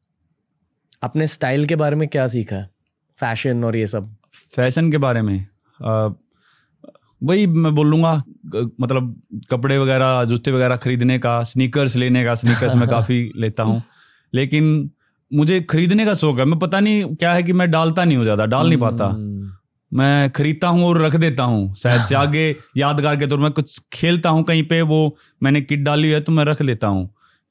अपने स्टाइल के बारे में क्या सीखा है? फ़ैशन और ये सब? फ़ैशन के बारे में? वही मैं बोलूँगा मतलब कपड़े वगैरह जूते वगैरह खरीदने का स्नीकर्स लेने का स्नीकर्स मैं [LAUGHS] काफ़ी लेता हूँ। लेकिन मुझे खरीदने का शौक है। मैं पता नहीं क्या है कि मैं डालता नहीं हूँ ज़्यादा डाल नहीं पाता। हम्म, मैं खरीदता हूँ और रख देता हूँ। शायद से [LAUGHS] आगे यादगार के तौर में कुछ खेलता हूँ कहीं पे वो मैंने किट डाली है तो मैं रख लेता हूँ।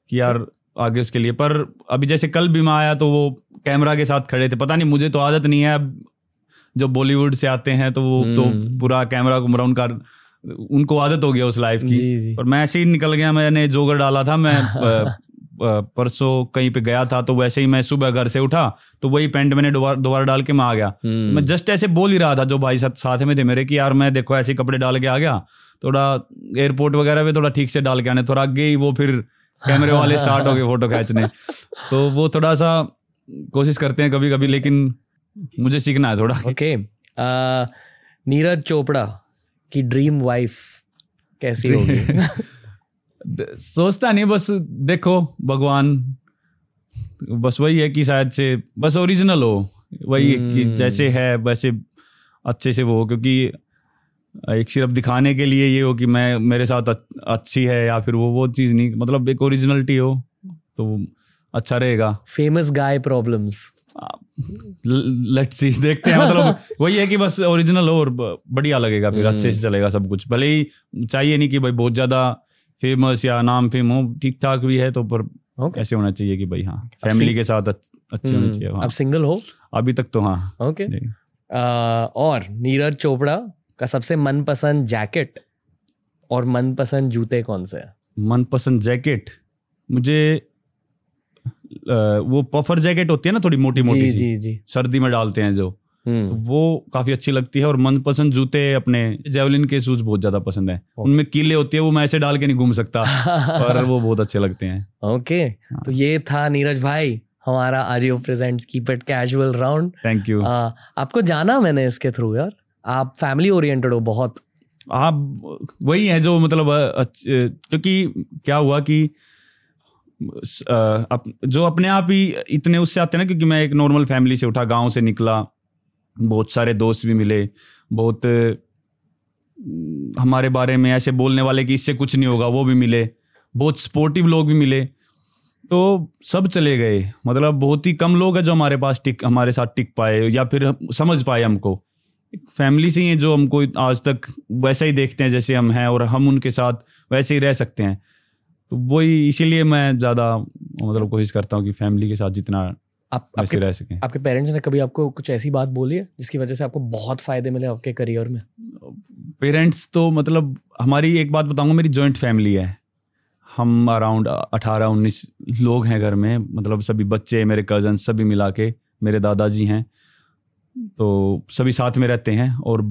कि यार आगे उसके लिए। पर अभी जैसे कल भी मैं आया तो वो कैमरा के साथ खड़े थे। पता नहीं मुझे तो आदत नहीं है। अब जो बॉलीवुड से आते हैं तो वो तो हम्म। पूरा कैमरा घुमरा उनका उनको आदत हो गया उस लाइफ की। जी जी। पर मैं ऐसे ही निकल गया मैंने जोगर डाला था। मैं [LAUGHS] परसों कहीं पे गया था तो वैसे ही मैं सुबह घर से उठा तो वही पैंट मैंने दोबारा दोबारा डाल के मैं आ गया। हम्म, मैं जस्ट ऐसे बोल ही रहा था जो भाई साथ साथ में थे मेरे कि यार मैं देखो ऐसे कपड़े डाल के आ गया। थोड़ा एयरपोर्ट वगैरह पे थोड़ा ठीक से डाल के आने थोड़ा आगे ही वो फिर कैमरे वाले स्टार्ट हो गए फ़ोटो खींचने। तो वो थोड़ा सा कोशिश करते हैं कभी कभी लेकिन मुझे सीखना है थोड़ा। ओके नीरज चोपड़ा की ड्रीम वाइफ कैसी होगी? [LAUGHS] सोचता नहीं बस देखो भगवान। बस वही है कि शायद से बस ओरिजिनल हो। वही है कि। जैसे है वैसे अच्छे से वो हो क्योंकि एक सिर्फ़ दिखाने के लिए ये हो कि मैं मेरे साथ अच्छी है या फिर वो वो चीज़ नहीं मतलब एक ओरिजिनलिटी हो तो अच्छा रहेगा। Famous guy problems let's see देखते हैं मतलब [LAUGHS] वही है कि बस ओरिजिनल हो और बढ़िया लगेगा फिर अच्छे से चलेगा सब कुछ। भले ही चाहिए नहीं कि भाई बहुत ज़्यादा फ़ेमस या नाम फेम हो ठीक ठाक भी है तो पर ओके ऐसे होना चाहिए कि भाई हाँ फैमिली के साथ अच्छे होने चाहिए हाँ। अब सिंगल हो? अभी तक तो हाँ। ओके नहीं। और नीरज चोपड़ा का सबसे मनपसंद जैकेट और मनपसंद जूते कौन से हैं? मनपसंद जैकेट? मुझे वो पफर जैकेट होती है ना थोड़ी मोटी मोटी जी जी जी। सर्दी में डालते हैं जो। तो हम्म वो काफ़ी अच्छी लगती है और मनपसंद जूते अपने जेवलिन के शूज़ बहुत ज़्यादा पसंद है। उनमें कीले होती है वो मैं ऐसे डाल के नहीं घूम सकता [LAUGHS] पर वो बहुत अच्छे लगते हैं। ओके हाँ। तो ये था नीरज भाई हमारा Ajio presents keep it casual round thank you आपको जाना मैंने इसके थ्रू यार। आप फैमिली ओरिएंटेड हो बहुत। आप वही है जो मतलब क्योंकि क्या हुआ कि अप, जो अपने आप ही इतने उससे आते ना क्योंकि मैं एक नॉर्मल फैमिली से उठा गाँव से निकला बहुत सारे दोस्त भी मिले बहुत हमारे बारे में ऐसे बोलने वाले कि इससे कुछ नहीं होगा वो भी मिले बहुत सपोर्टिव लोग भी मिले तो सब चले गए। मतलब बहुत ही कम लोग हैं जो हमारे पास टिक हमारे साथ टिक पाए या फिर समझ पाए हमको। फैमिली से ही है जो हमको आज तक वैसा ही देखते हैं जैसे हम हैं और हम उनके साथ वैसे ही रह सकते हैं। तो वही इसीलिए मैं ज़्यादा मतलब कोशिश करता हूँ कि फैमिली के साथ जितना आप वैसे रह सकें। आपके पेरेंट्स ने कभी आपको कुछ ऐसी बात बोली है जिसकी वजह से आपको बहुत फ़ायदे मिले आपके करियर में? पेरेंट्स तो मतलब हमारी एक बात बताऊँगा मेरी जॉइंट फैमिली है। हम अराउंड अठारह उन्नीस लोग हैं घर में मतलब सभी बच्चे मेरे कज़न सभी मिला के मेरे दादाजी हैं। तो सभी साथ में रहते हैं और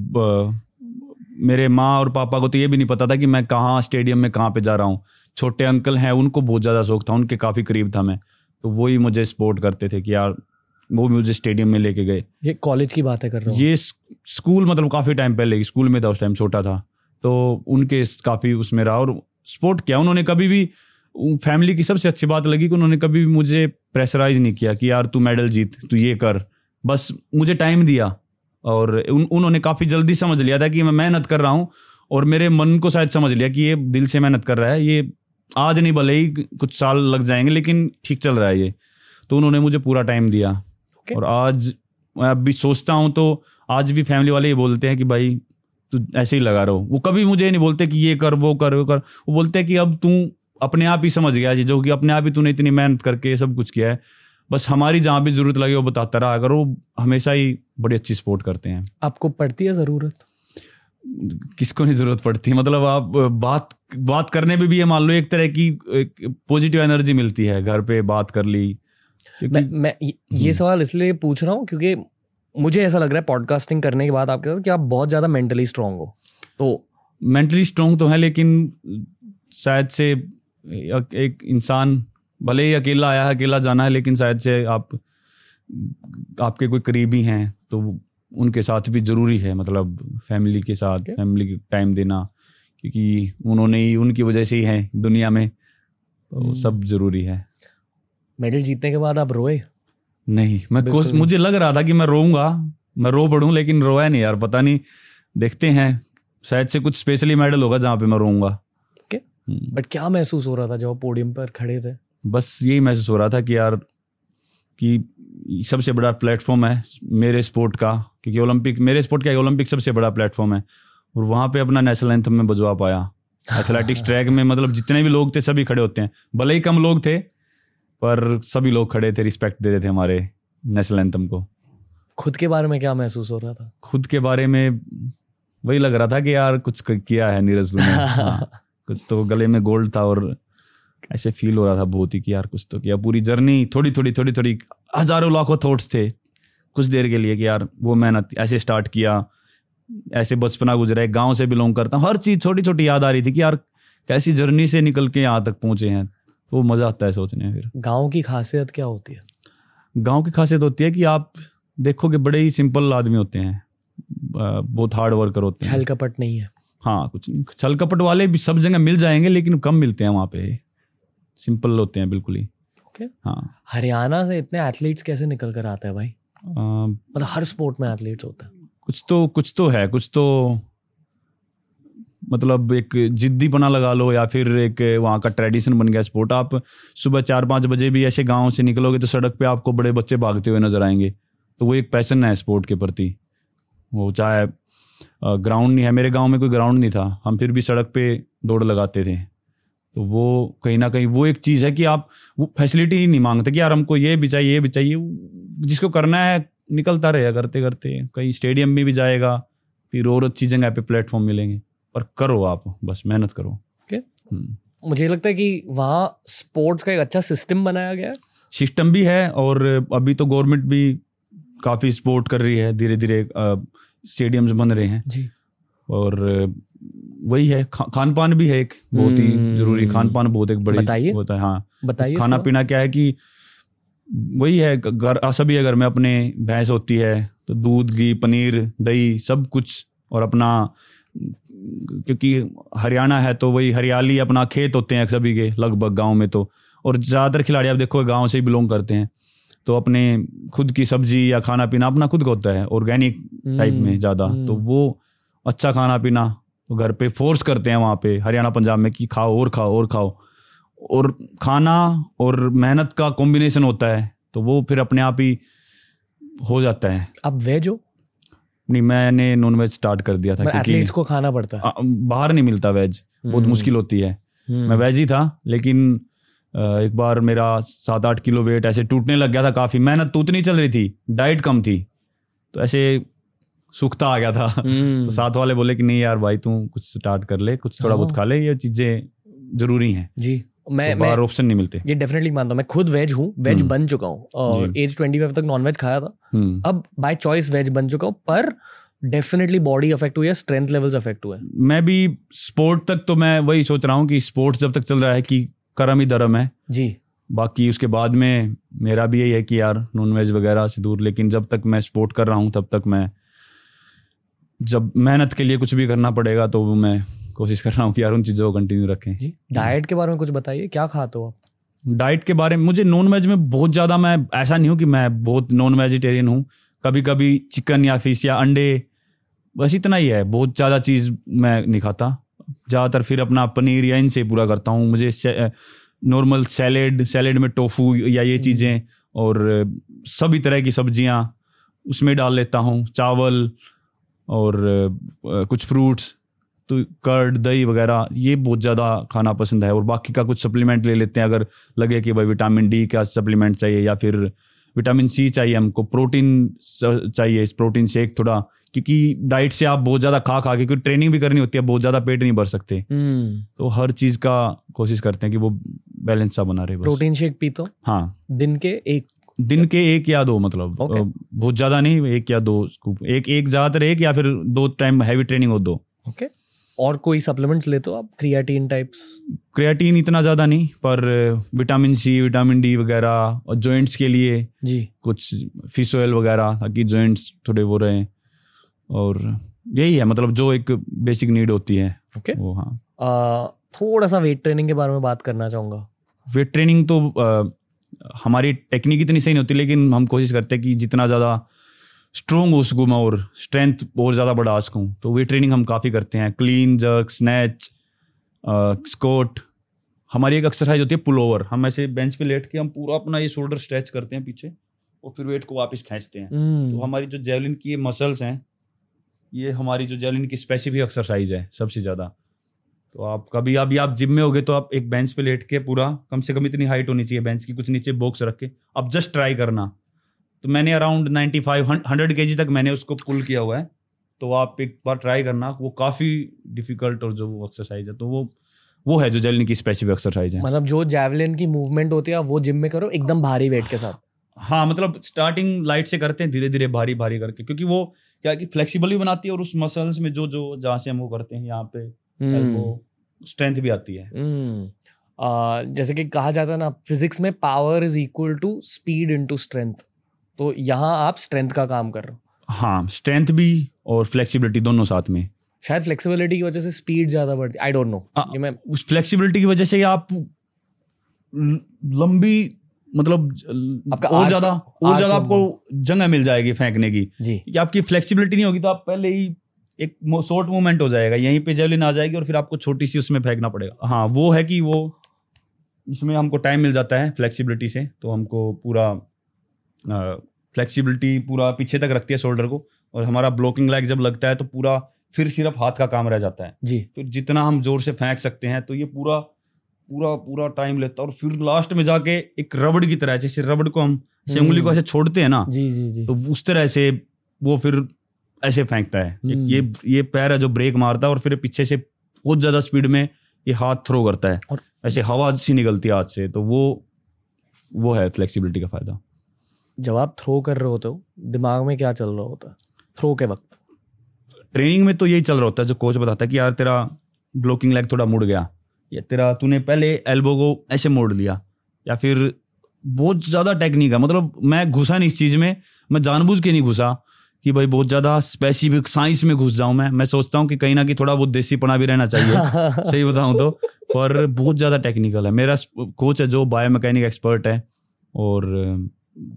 मेरे माँ और पापा को तो ये भी नहीं पता था कि मैं कहाँ स्टेडियम में कहाँ पे जा रहा हूँ। छोटे अंकल हैं उनको बहुत ज़्यादा शौक था उनके काफ़ी करीब था मैं। तो वही मुझे सपोर्ट करते थे कि यार वो भी मुझे स्टेडियम में लेके गए। ये कॉलेज की बातें कर रहा हूँ? ये स्कूल मतलब काफ़ी टाइम पहले स्कूल में था उस टाइम छोटा था। तो उनके काफ़ी उसमें रहा और सपोर्ट किया। उन्होंने कभी भी फैमिली की सबसे अच्छी बात लगी कि उन्होंने कभी भी मुझे प्रेशराइज नहीं किया कि यार तू मेडल जीत तू ये कर। बस मुझे टाइम दिया। और उन, उन्होंने काफ़ी जल्दी समझ लिया था कि मैं मेहनत कर रहा हूँ और मेरे मन को शायद समझ लिया कि ये दिल से मेहनत कर रहा है। ये आज नहीं भले ही कुछ साल लग जाएँगे लेकिन ठीक चल रहा है ये। तो उन्होंने मुझे पूरा टाइम दिया। Okay. और आज मैं अब भी सोचता हूँ तो आज भी फैमिली वाले ये बोलते हैं कि भाई तू ऐसे ही लगा रहो। वो कभी मुझे नहीं बोलते कि ये कर वो कर वो कर। वो बोलते हैं कि अब तू अपने आप ही समझ गया जो कि अपने आप ही तूने इतनी मेहनत करके सब कुछ किया है। बस हमारी जहाँ भी ज़रूरत लगे वो बताता रहा। अगर वो हमेशा ही बड़ी अच्छी सपोर्ट करते हैं। आपको पड़ती है ज़रूरत? किसको नहीं ज़रूरत पड़ती? मतलब आप बात बात करने में भी ये मान लो एक तरह की एक पॉजिटिव एनर्जी मिलती है घर पे बात कर ली मैं मैं ये- सवाल इसलिए पूछ रहा हूँ क्योंकि मुझे ऐसा लग रहा है पॉडकास्टिंग करने के बाद आपके साथ कि आप बहुत ज़्यादा मेंटली स्ट्रांग हो। तो मेंटली स्ट्रांग तो है लेकिन शायद से एक इंसान भले ही अकेला आया है अकेला जाना है लेकिन शायद से आप आपके कोई करीबी हैं तो उनके साथ भी ज़रूरी है मतलब फैमिली के साथ Okay. फैमिली के टाइम देना क्योंकि उन्होंने ही उनकी वजह से ही है दुनिया में तो हम्म। सब ज़रूरी है। मेडल जीतने के बाद आप रोए? नहीं मैं कोश मुझे लग रहा था कि मैं रोऊँगा मैं रो पड़ूं लेकिन रोया नहीं यार पता नहीं देखते हैं शायद से कुछ स्पेशली मेडल होगा जहाँ पे मैं रोऊँगा। बट क्या महसूस हो रहा था जब पोडियम पर खड़े थे? बस यही महसूस हो रहा था कि यार कि सबसे बड़ा प्लेटफॉर्म है मेरे स्पोर्ट का क्योंकि ओलंपिक मेरे स्पोर्ट का ओलंपिक सबसे बड़ा प्लेटफॉर्म है। और वहाँ पे अपना नेशनल एंथम में बजवा पाया। एथलेटिक्स [LAUGHS] ट्रैक में मतलब जितने भी लोग थे सभी खड़े होते हैं। भले ही कम लोग थे पर सभी लोग खड़े थे रिस्पेक्ट दे रहे थे हमारे नेशनल एंथम को। खुद के बारे में क्या महसूस हो रहा था? खुद के बारे में वही लग रहा था कि यार कुछ किया है नीरज ने [LAUGHS] हाँ, कुछ तो गले में गोल्ड था और ऐसे फील हो रहा था बहुत ही कि यार कुछ तो किया। पूरी जर्नी थोड़ी थोड़ी थोड़ी थोड़ी हज़ारों लाखों थॉट्स थे कुछ देर के लिए कि यार वो मेहनत ऐसे स्टार्ट किया ऐसे बचपना गुजरा है गाँव से बिलोंग करता हूँ हर चीज़ छोटी छोटी याद आ रही थी कि यार कैसी जर्नी से निकल के यहाँ तक पहुँचे हैं। तो वो मज़ा आता है सोचने फिर। गाँव की खासियत क्या होती है? गाँव की खासियत होती है कि आप देखोगे बड़े ही सिंपल आदमी होते हैं। बहुत हार्ड वर्कर होते हैं। छल कपट नहीं है। हाँ कुछ नहीं। छल कपट वाले भी सब जगह मिल जाएँगे लेकिन कम मिलते हैं वहाँ पे। सिंपल होते हैं बिल्कुल ही। ओके हाँ। हरियाणा से इतने एथलीट्स कैसे निकल कर आते हैं भाई? मतलब हर स्पोर्ट में एथलीट्स होते हैं। कुछ तो कुछ तो है कुछ तो मतलब एक जिद्दीपना लगा लो या फिर एक वहाँ का ट्रेडिशन बन गया स्पोर्ट आप सुबह चार पाँच बजे भी ऐसे गाँव से निकलोगे तो सड़क पे आपको बड़े बच्चे भागते हुए नज़र आएँगे। तो वो एक पैसन है स्पोर्ट के प्रति। वो चाहे ग्राउंड नहीं है मेरे गाँव में कोई ग्राउंड नहीं था। हम फिर भी सड़क पे दौड़ लगाते थे। तो वो कहीं ना कहीं वो एक चीज़ है कि आप वो फैसिलिटी ही नहीं मांगते कि यार हमको ये भी चाहिए ये भी चाहिए। जिसको करना है निकलता रहेगा करते करते। कहीं स्टेडियम में भी जाएगा फिर और अच्छी जगह पे प्लेटफॉर्म मिलेंगे। पर करो आप बस मेहनत करो। Okay. हम्म। मुझे लगता है कि वहाँ स्पोर्ट्स का एक अच्छा सिस्टम बनाया गया है। सिस्टम भी है और अभी तो गवर्नमेंट भी काफ़ी सपोर्ट कर रही है धीरे धीरे स्टेडियम्स बन रहे हैं। जी। और वही है खा, खान पान भी है एक बहुत ही हम्म। ज़रूरी खान पान बहुत एक बड़ी बताइए। होता है हाँ बताइए खाना पीना क्या है कि वही है घर सभी अगर में अपने भैंस होती है तो दूध घी पनीर दही सब कुछ और अपना क्योंकि हरियाणा है तो वही हरियाली अपना खेत होते हैं सभी के लगभग गाँव में तो और ज़्यादातर खिलाड़ी आप देखो गाँव से ही बिलोंग करते हैं तो अपने खुद की सब्ज़ी या खाना पीना अपना खुद का होता है ऑर्गेनिक टाइप में ज़्यादा हम्म। तो वो अच्छा खाना पीना तो घर पे फोर्स करते हैं वहाँ पे हरियाणा पंजाब में कि खाओ और खाओ और खाओ। और खाना और मेहनत का कॉम्बिनेशन होता है तो वो फिर अपने आप ही हो जाता है। आप वेज हो? नहीं मैंने नॉन वेज स्टार्ट कर दिया था क्योंकि को खाना पड़ता है। बाहर नहीं मिलता वेज बहुत हम्म। मुश्किल होती है। हम्म। मैं वेज ही था लेकिन एक बार मेरा सात आठ किलो वेट ऐसे टूटने लग गया था काफ़ी। मेहनत तो उतनी चल रही थी डाइट कम थी। तो ऐसे सुखता आ गया था हम्म। तो साथ वाले बोले कि नहीं यार भाई तू कुछ स्टार्ट कर ले कुछ थोड़ा बहुत हाँ। खा ले ये चीज़ें ज़रूरी हैं जी मैं तो मैं ऑप्शन नहीं मिलते ये डेफिनेटली मानता हूँ मैं खुद वेज हूँ वेज हम्म। बन चुका हूँ और एज ट्वेंटी फाइव तक नॉन वेज खाया था हम्म। अब बाय चॉइस वेज बन चुका हूँ पर डेफिनेटली बॉडी अफेक्ट हुई है स्ट्रेंथ लेवल्स अफेक्ट हुए। मैं भी स्पोर्ट तक तो मैं वही सोच रहा हूँ कि स्पोर्ट्स जब तक चल रहा है कि करम ही धर्म है जी बाकी उसके बाद में मेरा भी यही है कि यार नॉन वेज वगैरह से दूर लेकिन जब तक मैं स्पोर्ट कर रहा हूँ तब तक मैं जब मेहनत के लिए कुछ भी करना पड़ेगा तो मैं कोशिश कर रहा हूँ कि यार उन चीज़ों को कंटिन्यू रखें। जी डाइट के बारे में कुछ बताइए क्या खाते हो आप? डाइट के बारे में मुझे नॉन वेज में बहुत ज़्यादा मैं ऐसा नहीं हूँ कि मैं बहुत नॉन वेजिटेरियन हूँ। कभी कभी चिकन या फ़िश या अंडे बस इतना ही है। बहुत ज़्यादा चीज़ मैं नहीं खाता। ज़्यादातर फिर अपना पनीर या इनसे पूरा करता हूँ। मुझे नॉर्मल सैलेड सैलेड में टोफू या ये चीज़ें और सभी तरह की सब्ज़ियाँ उसमें डाल लेता हूँ। चावल और कुछ फ्रूट्स तो कर्ड दही वगैरह ये बहुत ज़्यादा खाना पसंद है। और बाकी का कुछ सप्लीमेंट ले लेते हैं अगर लगे कि भाई विटामिन डी का सप्लीमेंट चाहिए या फिर विटामिन सी चाहिए हमको प्रोटीन चाहिए इस प्रोटीन शेक थोड़ा क्योंकि डाइट से आप बहुत ज़्यादा खा खा के क्योंकि ट्रेनिंग भी करनी होती है बहुत ज़्यादा पेट नहीं भर सकते। तो हर चीज़ का कोशिश करते हैं कि वो बैलेंस सा बना रहे बस। प्रोटीन शेक पीता? हूँ हाँ। दिन के एक दिन के एक या दो मतलब Okay. बहुत ज़्यादा नहीं एक या दो स्कूप एक एक ज़्यादातर एक या फिर दो टाइम हैवी ट्रेनिंग हो दो। ओके और कोई सप्लीमेंट्स लेते हो आप? क्रिएटिन टाइप्स क्रिएटिन इतना ज़्यादा नहीं पर विटामिन सी विटामिन डी वगैरह और जॉइंट्स के लिए जी। कुछ फ़िश ऑयल वगैरह ताकि जॉइंट्स थोड़े वो रहें। और यही है मतलब जो एक बेसिक नीड होती है। ओके वो हाँ। आ, थोड़ा सा वेट ट्रेनिंग के बारे में बात करना चाहूँगा। वेट ट्रेनिंग तो हमारी टेक्निक इतनी सही नहीं होती लेकिन हम कोशिश करते हैं कि जितना ज़्यादा स्ट्रोंग हो सकूँ मैं और स्ट्रेंथ और ज़्यादा बढ़ा सकूँ। तो वे ट्रेनिंग हम काफ़ी करते हैं। क्लीन जर्क स्नैच स्कोट हमारी एक एक्सरसाइज होती है पुल ओवर हम ऐसे बेंच पे लेट के हम पूरा अपना ये शोल्डर स्ट्रेच करते हैं पीछे और फिर वेट को वापस खींचते हैं। हम्म, तो हमारी जो जेवलिन की मसल्स हैं ये हमारी जो जेवलिन की स्पेसिफिक एक्सरसाइज है सबसे ज़्यादा। तो आप कभी अभी आप जिम में होगे तो आप एक बेंच पे लेट के पूरा कम से कम इतनी हाइट होनी चाहिए बेंच की कुछ नीचे बॉक्स रख के। आप जस्ट ट्राई करना। तो मैंने अराउंड 95 फाइव हंड्रेड के तक मैंने उसको पुल किया हुआ है। तो आप एक बार ट्राई करना वो काफ़ी डिफ़िकल्ट और जो वो एक्सरसाइज है तो वो वो है जो जेवलिन की स्पेसिफिक एक्सरसाइज है। मतलब जो जैवलिन की मूवमेंट होती है वो जिम में करो एकदम भारी वेट के साथ। हाँ मतलब स्टार्टिंग लाइट से करते हैं धीरे धीरे भारी भारी करके क्योंकि वो क्या है कि फ्लेक्सिबल भी बनाती है और उस मसल्स में जो जो जहाँ से हम वो करते हैं यहाँ पे स्ट्रेंथ भी आती है। हम्म, आ, जैसे कि कहा जाता है ना फिजिक्स में power is equal to speed into strength तो यहाँ आप स्ट्रेंथ का काम कर रहे हो। हाँ स्ट्रेंथ भी और फ्लेक्सिबिलिटी दोनों साथ में। शायद फ्लेक्सिबिलिटी की वजह से स्पीड ज़्यादा बढ़ती आई डोंट नो मैं उस फ्लेक्सिबिलिटी की वजह से आप लंबी मतलब आपका और ज़्यादा और ज़्यादा आपको जगह मिल जाएगी फेंकने की। जी। आपकी फ्लेक्सिबिलिटी नहीं होगी तो आप पहले ही एक शॉर्ट मूवमेंट हो जाएगा यहीं पे जेवलिन आ जाएगी और फिर आपको छोटी सी उसमें फेंकना पड़ेगा। हाँ वो है कि वो इसमें हमको टाइम मिल जाता है फ्लेक्सिबिलिटी से तो हमको पूरा फ्लेक्सिबिलिटी पूरा पीछे तक रखती है शोल्डर को और हमारा ब्लॉकिंग लैग जब लगता है तो पूरा फिर सिर्फ़ हाथ का काम रह जाता है। जी। फिर जितना हम ज़ोर से फेंक सकते हैं तो ये पूरा पूरा पूरा टाइम लेता है और फिर लास्ट में जाके एक रबड़ की तरह जैसे रबड़ को हम हम्म। उंगली को ऐसे छोड़ते हैं ना जी जी जी। तो उस तरह से वो फिर ऐसे फेंकता है। ये- हम्म। ये ये पैर है जो ब्रेक मारता है और फिर पीछे से बहुत ज़्यादा स्पीड में ये हाथ थ्रो करता है। और- ऐसे हवा सी निकलती है हाथ से तो वो वो है फ्लेक्सिबिलिटी का फ़ायदा। जब आप थ्रो कर रहे होते हो दिमाग में क्या चल रहा होता है? थ्रो के वक्त। ट्रेनिंग में तो यही चल रहा होता है जो कोच बताता है कि यार तेरा ब्लॉकिंग लेग थोड़ा मुड़ गया या तेरा तूने पहले एल्बो को ऐसे मोड़ लिया या फिर बहुत ज़्यादा टेक्निक है। मतलब मैं घुसा नहीं इस चीज़ में मैं जानबूझ के नहीं घुसा कि भाई बहुत ज़्यादा स्पेसिफिक साइंस में घुस जाऊँ मैं। मैं सोचता हूँ कि कहीं ना कहीं थोड़ा बहुत देसीपना भी रहना चाहिए। [LAUGHS] सही बताऊँ तो। पर बहुत ज़्यादा टेक्निकल है। मेरा कोच है जो बायोमैकेनिक एक्सपर्ट है। और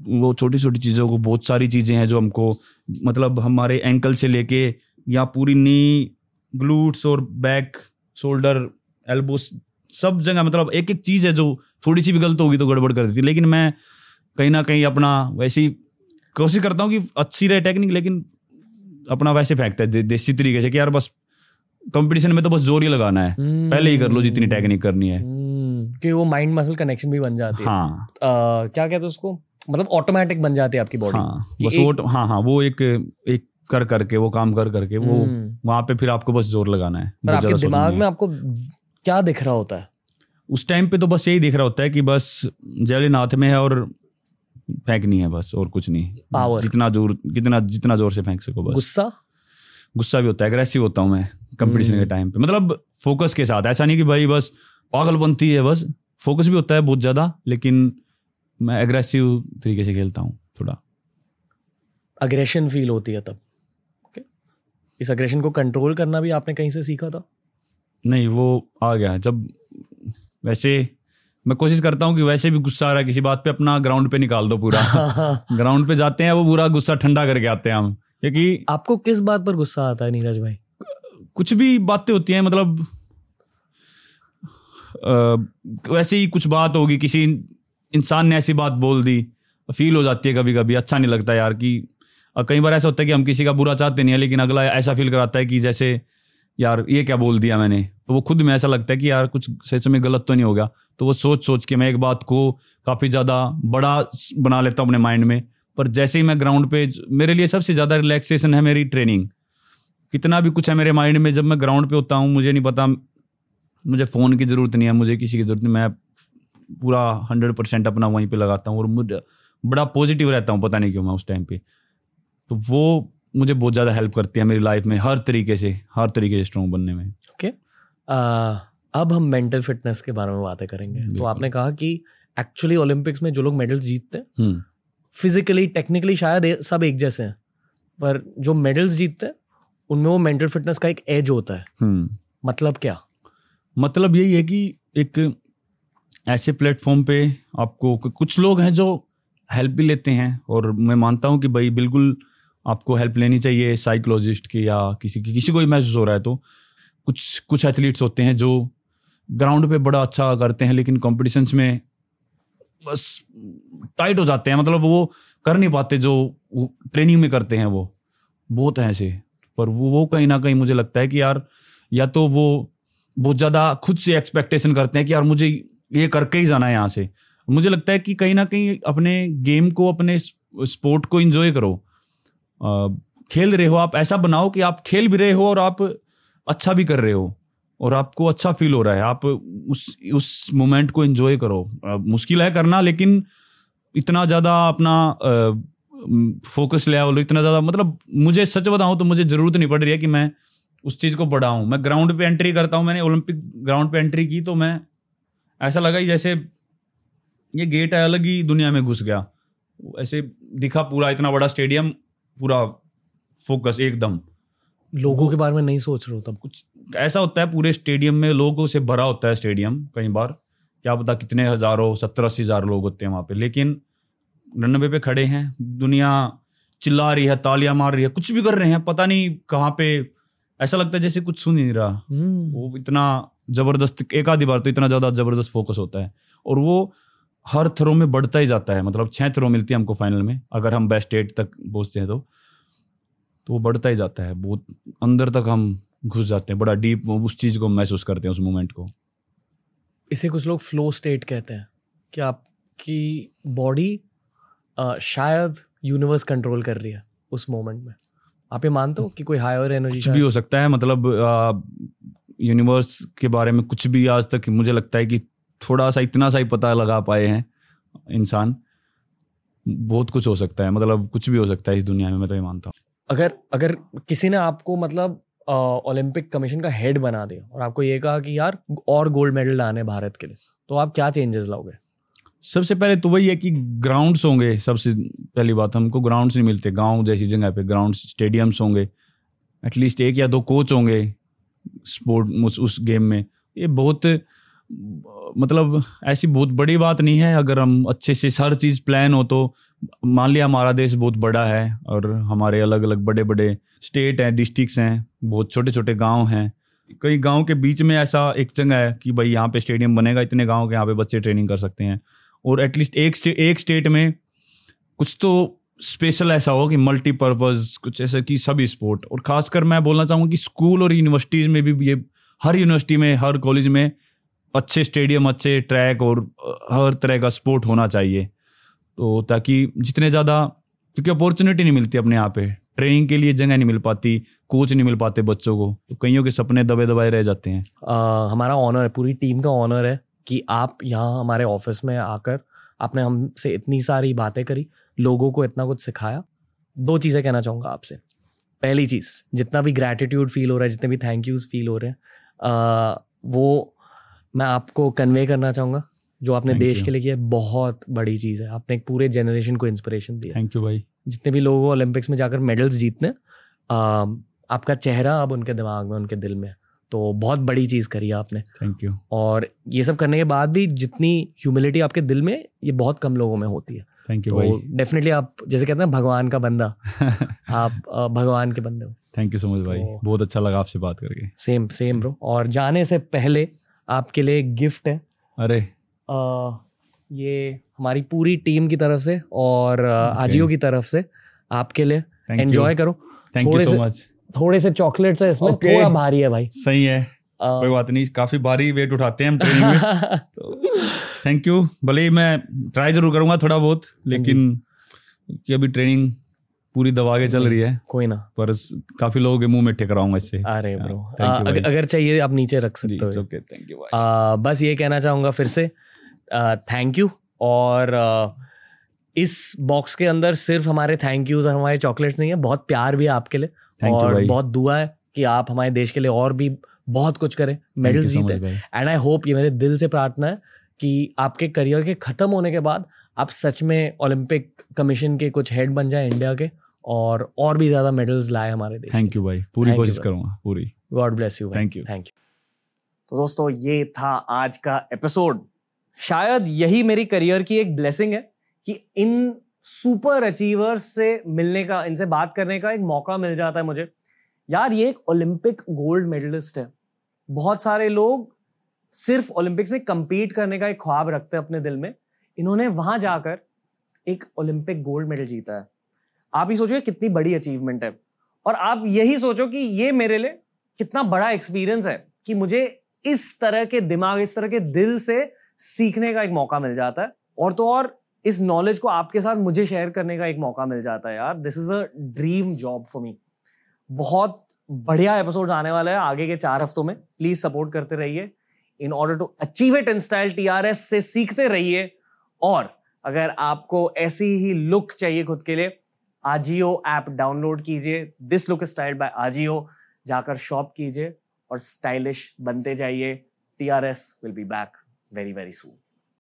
वो छोटी छोटी चीज़ों को बहुत सारी चीज़ें हैं जो हमको मतलब हमारे एंकल से लेके या पूरी नी ग्लूट्स और बैक शोल्डर एल्बो सब जगह मतलब एक एक चीज़ है जो थोड़ी सी भी गलत होगी तो गड़बड़ कर देती लेकिन मैं कहीं ना कहीं अपना वैसे ही कोशिश करता हूँ कि अच्छी रहे टेक्निक लेकिन अपना वैसे फेंकता है दे, देसी तरीके से कि यार बस कंपटीशन में तो बस ज़ोर ही लगाना है। पहले ही कर लो जितनी टेक्निक करनी है। हम्म, कि वो माइंड मसल कनेक्शन भी बन जाती हाँ. है। आ, क्या कहते हैं उसको? मतलब ऑटोमेटिक बन जाती है आपकी बॉडी हाँ बस एक- वो हाँ हाँ वो एक एक कर करके वो काम कर करके वो हम्म। वहाँ पे फिर आपको बस ज़ोर लगाना है पर आपके दिमाग में आपको क्या दिख रहा होता है? उस टाइम पे तो बस यही दिख रहा होता है कि बस जेवलिन हाथ में है और फेंकनी है बस और कुछ नहीं। Power. जितना ज़ोर कितना जितना ज़ोर से फेंक सको बस। गुस्सा? गुस्सा भी होता है एग्रेसिव होता हूँ मैं कंपटीशन के। टाइम पे। मतलब फोकस के साथ ऐसा नहीं कि भाई बस पागलपंती है बस। फोकस भी होता है बहुत ज़्यादा लेकिन मैं एग्रेसिव तरीके से खेलता हूँ थोड़ा। अग्रेशन फील होती है तब। Okay? इस अग्रेशन को कंट्रोल करना भी आपने कहीं से सीखा था? नहीं वो आ गया। जब वैसे मैं कोशिश करता हूँ कि वैसे भी गुस्सा आ रहा है किसी बात पे अपना ग्राउंड पे निकाल दो पूरा। [LAUGHS] ग्राउंड पे जाते हैं वो पूरा गुस्सा ठंडा करके आते हैं हम। क्योंकि आपको किस बात पर गुस्सा आता है नीरज भाई? कुछ भी बातें होती हैं मतलब अ, वैसे ही कुछ बात होगी किसी इंसान ने ऐसी बात बोल दी फील हो जाती है कभी कभी अच्छा नहीं लगता यार कि कई बार ऐसा होता है कि हम किसी का बुरा चाहते नहीं है लेकिन अगला ऐसा फील कराता है कि जैसे यार, ये क्या बोल दिया मैंने? तो वो खुद में ऐसा लगता है कि यार, कुछ सच में गलत तो नहीं होगा तो वो सोच सोच के मैं एक बात को काफ़ी ज़्यादा बड़ा बना लेता हूँ अपने माइंड में। पर जैसे ही मैं ग्राउंड पे मेरे लिए सबसे ज़्यादा रिलैक्सेशन है मेरी ट्रेनिंग कितना भी कुछ है मेरे माइंड में, जब मैं ग्राउंड पे होता हूँ, मुझे नहीं पता, मुझे फ़ोन की ज़रूरत नहीं है, मुझे किसी की ज़रूरत नहीं, मैं पूरा हंड्रेड परसेंट अपना वहीं पे लगाता हूँ और मुझे, बड़ा पॉजिटिव रहता हूँ, पता नहीं क्यों मैं उस टाइम पे। तो वो मुझे बहुत ज़्यादा हेल्प करती है मेरी लाइफ में हर तरीके से हर तरीके से स्ट्रॉन्ग बनने में। Okay okay. अब हम मेंटल फिटनेस के बारे में बातें करेंगे। तो आपने कहा कि एक्चुअली ओलंपिक्स में जो लोग मेडल्स जीतते हैं हम्म। फिजिकली टेक्निकली शायद सब एक जैसे हैं पर जो मेडल्स जीतते हैं उनमें वो मेंटल फिटनेस का एक एज होता है। हम्म। मतलब क्या? मतलब यही है कि एक ऐसे प्लेटफॉर्म पे आपको कुछ लोग हैं जो हेल्प भी लेते हैं और मैं मानता हूँ कि भाई बिल्कुल आपको हेल्प लेनी चाहिए साइकोलॉजिस्ट की या किसी की, किसी को भी महसूस हो रहा है तो। कुछ कुछ एथलीट्स होते हैं जो ग्राउंड पे बड़ा अच्छा करते हैं लेकिन कॉम्पिटिशन्स में बस टाइट हो जाते हैं। मतलब वो कर नहीं पाते जो ट्रेनिंग में करते हैं वो। बहुत हैं ऐसे। पर वो वो कहीं ना कहीं मुझे लगता है कि यार, या तो वो बहुत ज़्यादा खुद से एक्सपेक्टेशन करते हैं कि यार मुझे ये करके ही जाना है यहाँ से। मुझे लगता है कि कहीं ना कहीं अपने गेम को, अपने स्पोर्ट को इन्जॉय करो। खेल रहे हो, आप ऐसा बनाओ कि आप खेल भी रहे हो और आप अच्छा भी कर रहे हो और आपको अच्छा फील हो रहा है। आप उस उस मोमेंट को एंजॉय करो। मुश्किल है करना, लेकिन इतना ज़्यादा अपना फोकस ले लेवल इतना ज़्यादा मतलब मुझे सच बताऊँ तो मुझे ज़रूरत नहीं पड़ रही है कि मैं उस चीज़ को बढ़ाऊँ। मैं ग्राउंड पे एंट्री करता हूँ, मैंने ओलंपिक ग्राउंड पे एंट्री की तो मैं ऐसा लगा कि जैसे ये गेट है, अलग ही दुनिया में घुस गया। ऐसे दिखा पूरा इतना बड़ा स्टेडियम पूरा फोकस एकदम। लोगों के बारे में नहीं सोच रहे हो तब? कुछ ऐसा होता है पूरे स्टेडियम में लोगों से भरा होता है स्टेडियम कई बार। क्या पता कितने हज़ारों सत्तर अस्सी हज़ार लोग होते हैं वहाँ पे। लेकिन रनवे पे खड़े हैं दुनिया चिल्ला रही है तालियाँ मार रही है कुछ भी कर रहे हैं पता नहीं कहाँ पे। ऐसा लगता है जैसे कुछ सुन ही नहीं रहा। हम्म, वो इतना ज़बरदस्त एक आधी बार तो इतना ज़्यादा ज़बरदस्त फोकस होता है। और वो हर थ्रो में बढ़ता ही जाता है मतलब छह थ्रो मिलती है हमको फाइनल में अगर हम बेस्ट एट तक पहुँचते हैं तो। तो वो बढ़ता ही जाता है बहुत अंदर तक हम घुस जाते हैं बड़ा डीप उस चीज़ को महसूस करते हैं उस मोमेंट को। इसे कुछ लोग फ्लो स्टेट कहते हैं। कि आपकी बॉडी शायद यूनिवर्स कंट्रोल कर रही है उस मोमेंट में? आप ये मानते हो कि कोई हायर एनर्जी कुछ भी हो सकता है मतलब यूनिवर्स के बारे में कुछ भी आज तक मुझे लगता है कि थोड़ा सा इतना सा ही पता लगा पाए हैं इंसान। बहुत कुछ हो सकता है मतलब कुछ भी हो सकता है इस दुनिया में मैं तो ये मानता हूँ। अगर अगर किसी ने आपको मतलब ओलंपिक कमीशन का हेड बना दिया और आपको ये कहा कि यार और गोल्ड मेडल लाने भारत के लिए तो आप क्या चेंजेस लाओगे? सबसे पहले तो वही है कि ग्राउंड्स होंगे सबसे पहली बात हमको ग्राउंड्स नहीं मिलते गाँव जैसी जगह पे ग्राउंड स्टेडियम्स होंगे एटलीस्ट एक या दो कोच होंगे स्पोर्ट उस, उस गेम में। ये बहुत मतलब ऐसी बहुत बड़ी बात नहीं है। अगर हम अच्छे से हर चीज़ प्लान हो तो मान लिया हमारा देश बहुत बड़ा है और हमारे अलग अलग बड़े बड़े स्टेट हैं डिस्ट्रिक्ट्स हैं बहुत छोटे छोटे गाँव हैं। कई गाँव के बीच में ऐसा एक जगह है कि भाई यहाँ पे स्टेडियम बनेगा इतने गाँव के यहाँ पे बच्चे ट्रेनिंग कर सकते हैं। और एटलीस्ट एक स्टे, एक स्टेट में कुछ तो स्पेशल ऐसा हो कि मल्टीपर्पज कुछ ऐसा कि सभी स्पोर्ट और खासकर मैं बोलना चाहूँगा कि स्कूल और यूनिवर्सिटीज़ में भी ये हर यूनिवर्सिटी में हर कॉलेज में अच्छे स्टेडियम अच्छे ट्रैक और हर तरह का स्पोर्ट होना चाहिए। तो ताकि जितने ज़्यादा क्योंकि अपॉर्चुनिटी नहीं मिलती अपने यहाँ पे। ट्रेनिंग के लिए जगह नहीं मिल पाती कोच नहीं मिल पाते बच्चों को। तो कईयों के सपने दबे दबाए रह जाते हैं। आ, हमारा ऑनर है पूरी टीम का ऑनर है कि आप यहाँ हमारे ऑफ़िस में आकर आपने हमसे इतनी सारी बातें करी लोगों को इतना कुछ सिखाया। दो चीज़ें कहना चाहूँगा आपसे। पहली चीज़ जितना भी ग्रैटिट्यूड फील हो रहा है जितने भी थैंक यूज़ फील हो रहे हैं वो मैं आपको कन्वे करना चाहूँगा जो आपने देश के लिए किया बहुत बड़ी चीज़ है। आपने एक पूरे जनरेशन को इंस्पिरेशन दिया। थैंक यू भाई। जितने भी लोग ओलंपिक्स में जाकर मेडल्स जीतने आपका चेहरा अब उनके दिमाग में उनके दिल में तो बहुत बड़ी चीज़ करी है आपने। थैंक यू और ये सब करने के बाद भी जितनी ह्यूमिलिटी आपके दिल में ये बहुत कम लोगों में होती है। थैंक यू तो भाई। डेफिनेटली आप जैसे कहते हैं भगवान का बंदा। [LAUGHS] आप भगवान के बंदे हो। थैंक यू सो मच भाई। तो- बहुत अच्छा लगा आपसे बात करके। सेम सेम ब्रो और जाने से पहले आपके लिए एक गिफ्ट है। अरे। अ, ये हमारी पूरी टीम की तरफ़ से और Okay. आजियो की तरफ़ से आपके लिए। एंजॉय करो। थैंक यू सो मच थोड़े से चॉकलेट्स है इसमें Okay. थोड़ा भारी है भाई। सही है। अ, कोई बात नहीं काफ़ी भारी वेट उठाते हैं हम ट्रेनिंग में। [LAUGHS] तो थैंक यू भले ही मैं ट्राई ज़रूर करूँगा थोड़ा बहुत लेकिन कि अभी ट्रेनिंग पूरी दबा के चल रही है। कोई ना। पर काफ़ी लोगों के मुँह में ठेक रहा हूँ इससे। अरे ब्रो you भाई। अगर चाहिए आप नीचे रख सकते हो। ओके थैंक यू बस ये कहना चाहूँगा फिर से थैंक यू और इस बॉक्स के अंदर सिर्फ़ हमारे थैंक यूज़ और हमारे चॉकलेट्स नहीं है बहुत प्यार भी है आपके लिए और बहुत दुआ है कि आप हमारे देश के लिए और भी बहुत कुछ करें so जीते। एंड आई होप ये मेरे दिल से प्रार्थना है कि आपके करियर के खत्म होने के बाद आप सच में ओलंपिक कमीशन के कुछ हेड बन जाए इंडिया के। और और भी ज़्यादा मेडल्स लाए हमारे देश थैंक यू भाई। पूरी कोशिश। करूँगा पूरी। God bless you Thank you. Thank you तो दोस्तों ये था आज का एपिसोड शायद यही मेरी करियर की एक ब्लेसिंग है कि इन सुपर अचीवर्स से मिलने का इनसे बात करने का एक मौका मिल जाता है मुझे। यार ये एक ओलंपिक गोल्ड मेडलिस्ट है। बहुत सारे लोग सिर्फ़ ओलंपिक्स में compete करने का एक ख्वाब रखते हैं अपने दिल में। इन्होंने वहाँ जाकर एक ओलंपिक गोल्ड मेडल जीता है। आप ही सोचो कितनी बड़ी अचीवमेंट है। और आप यही सोचो कि ये मेरे लिए कितना बड़ा एक्सपीरियंस है कि मुझे इस तरह के दिमाग, इस तरह के दिल से सीखने का एक मौका मिल जाता है। और तो और इस नॉलेज को आपके साथ मुझे शेयर करने का एक मौका मिल जाता है यार। This is a dream job for me बहुत बढ़िया एपिसोड आने वाला है आगे के चार हफ्तों में। प्लीज़ सपोर्ट करते रहिए। In order to achieve it in style TRS से सीखते रहिए। और अगर आपको ऐसी ही लुक चाहिए खुद के लिए आजियो ऐप डाउनलोड कीजिए। This look style by AJIO. जाकर शॉप कीजिए और स्टाइलिश बनते जाइए। T R S will be back very very soon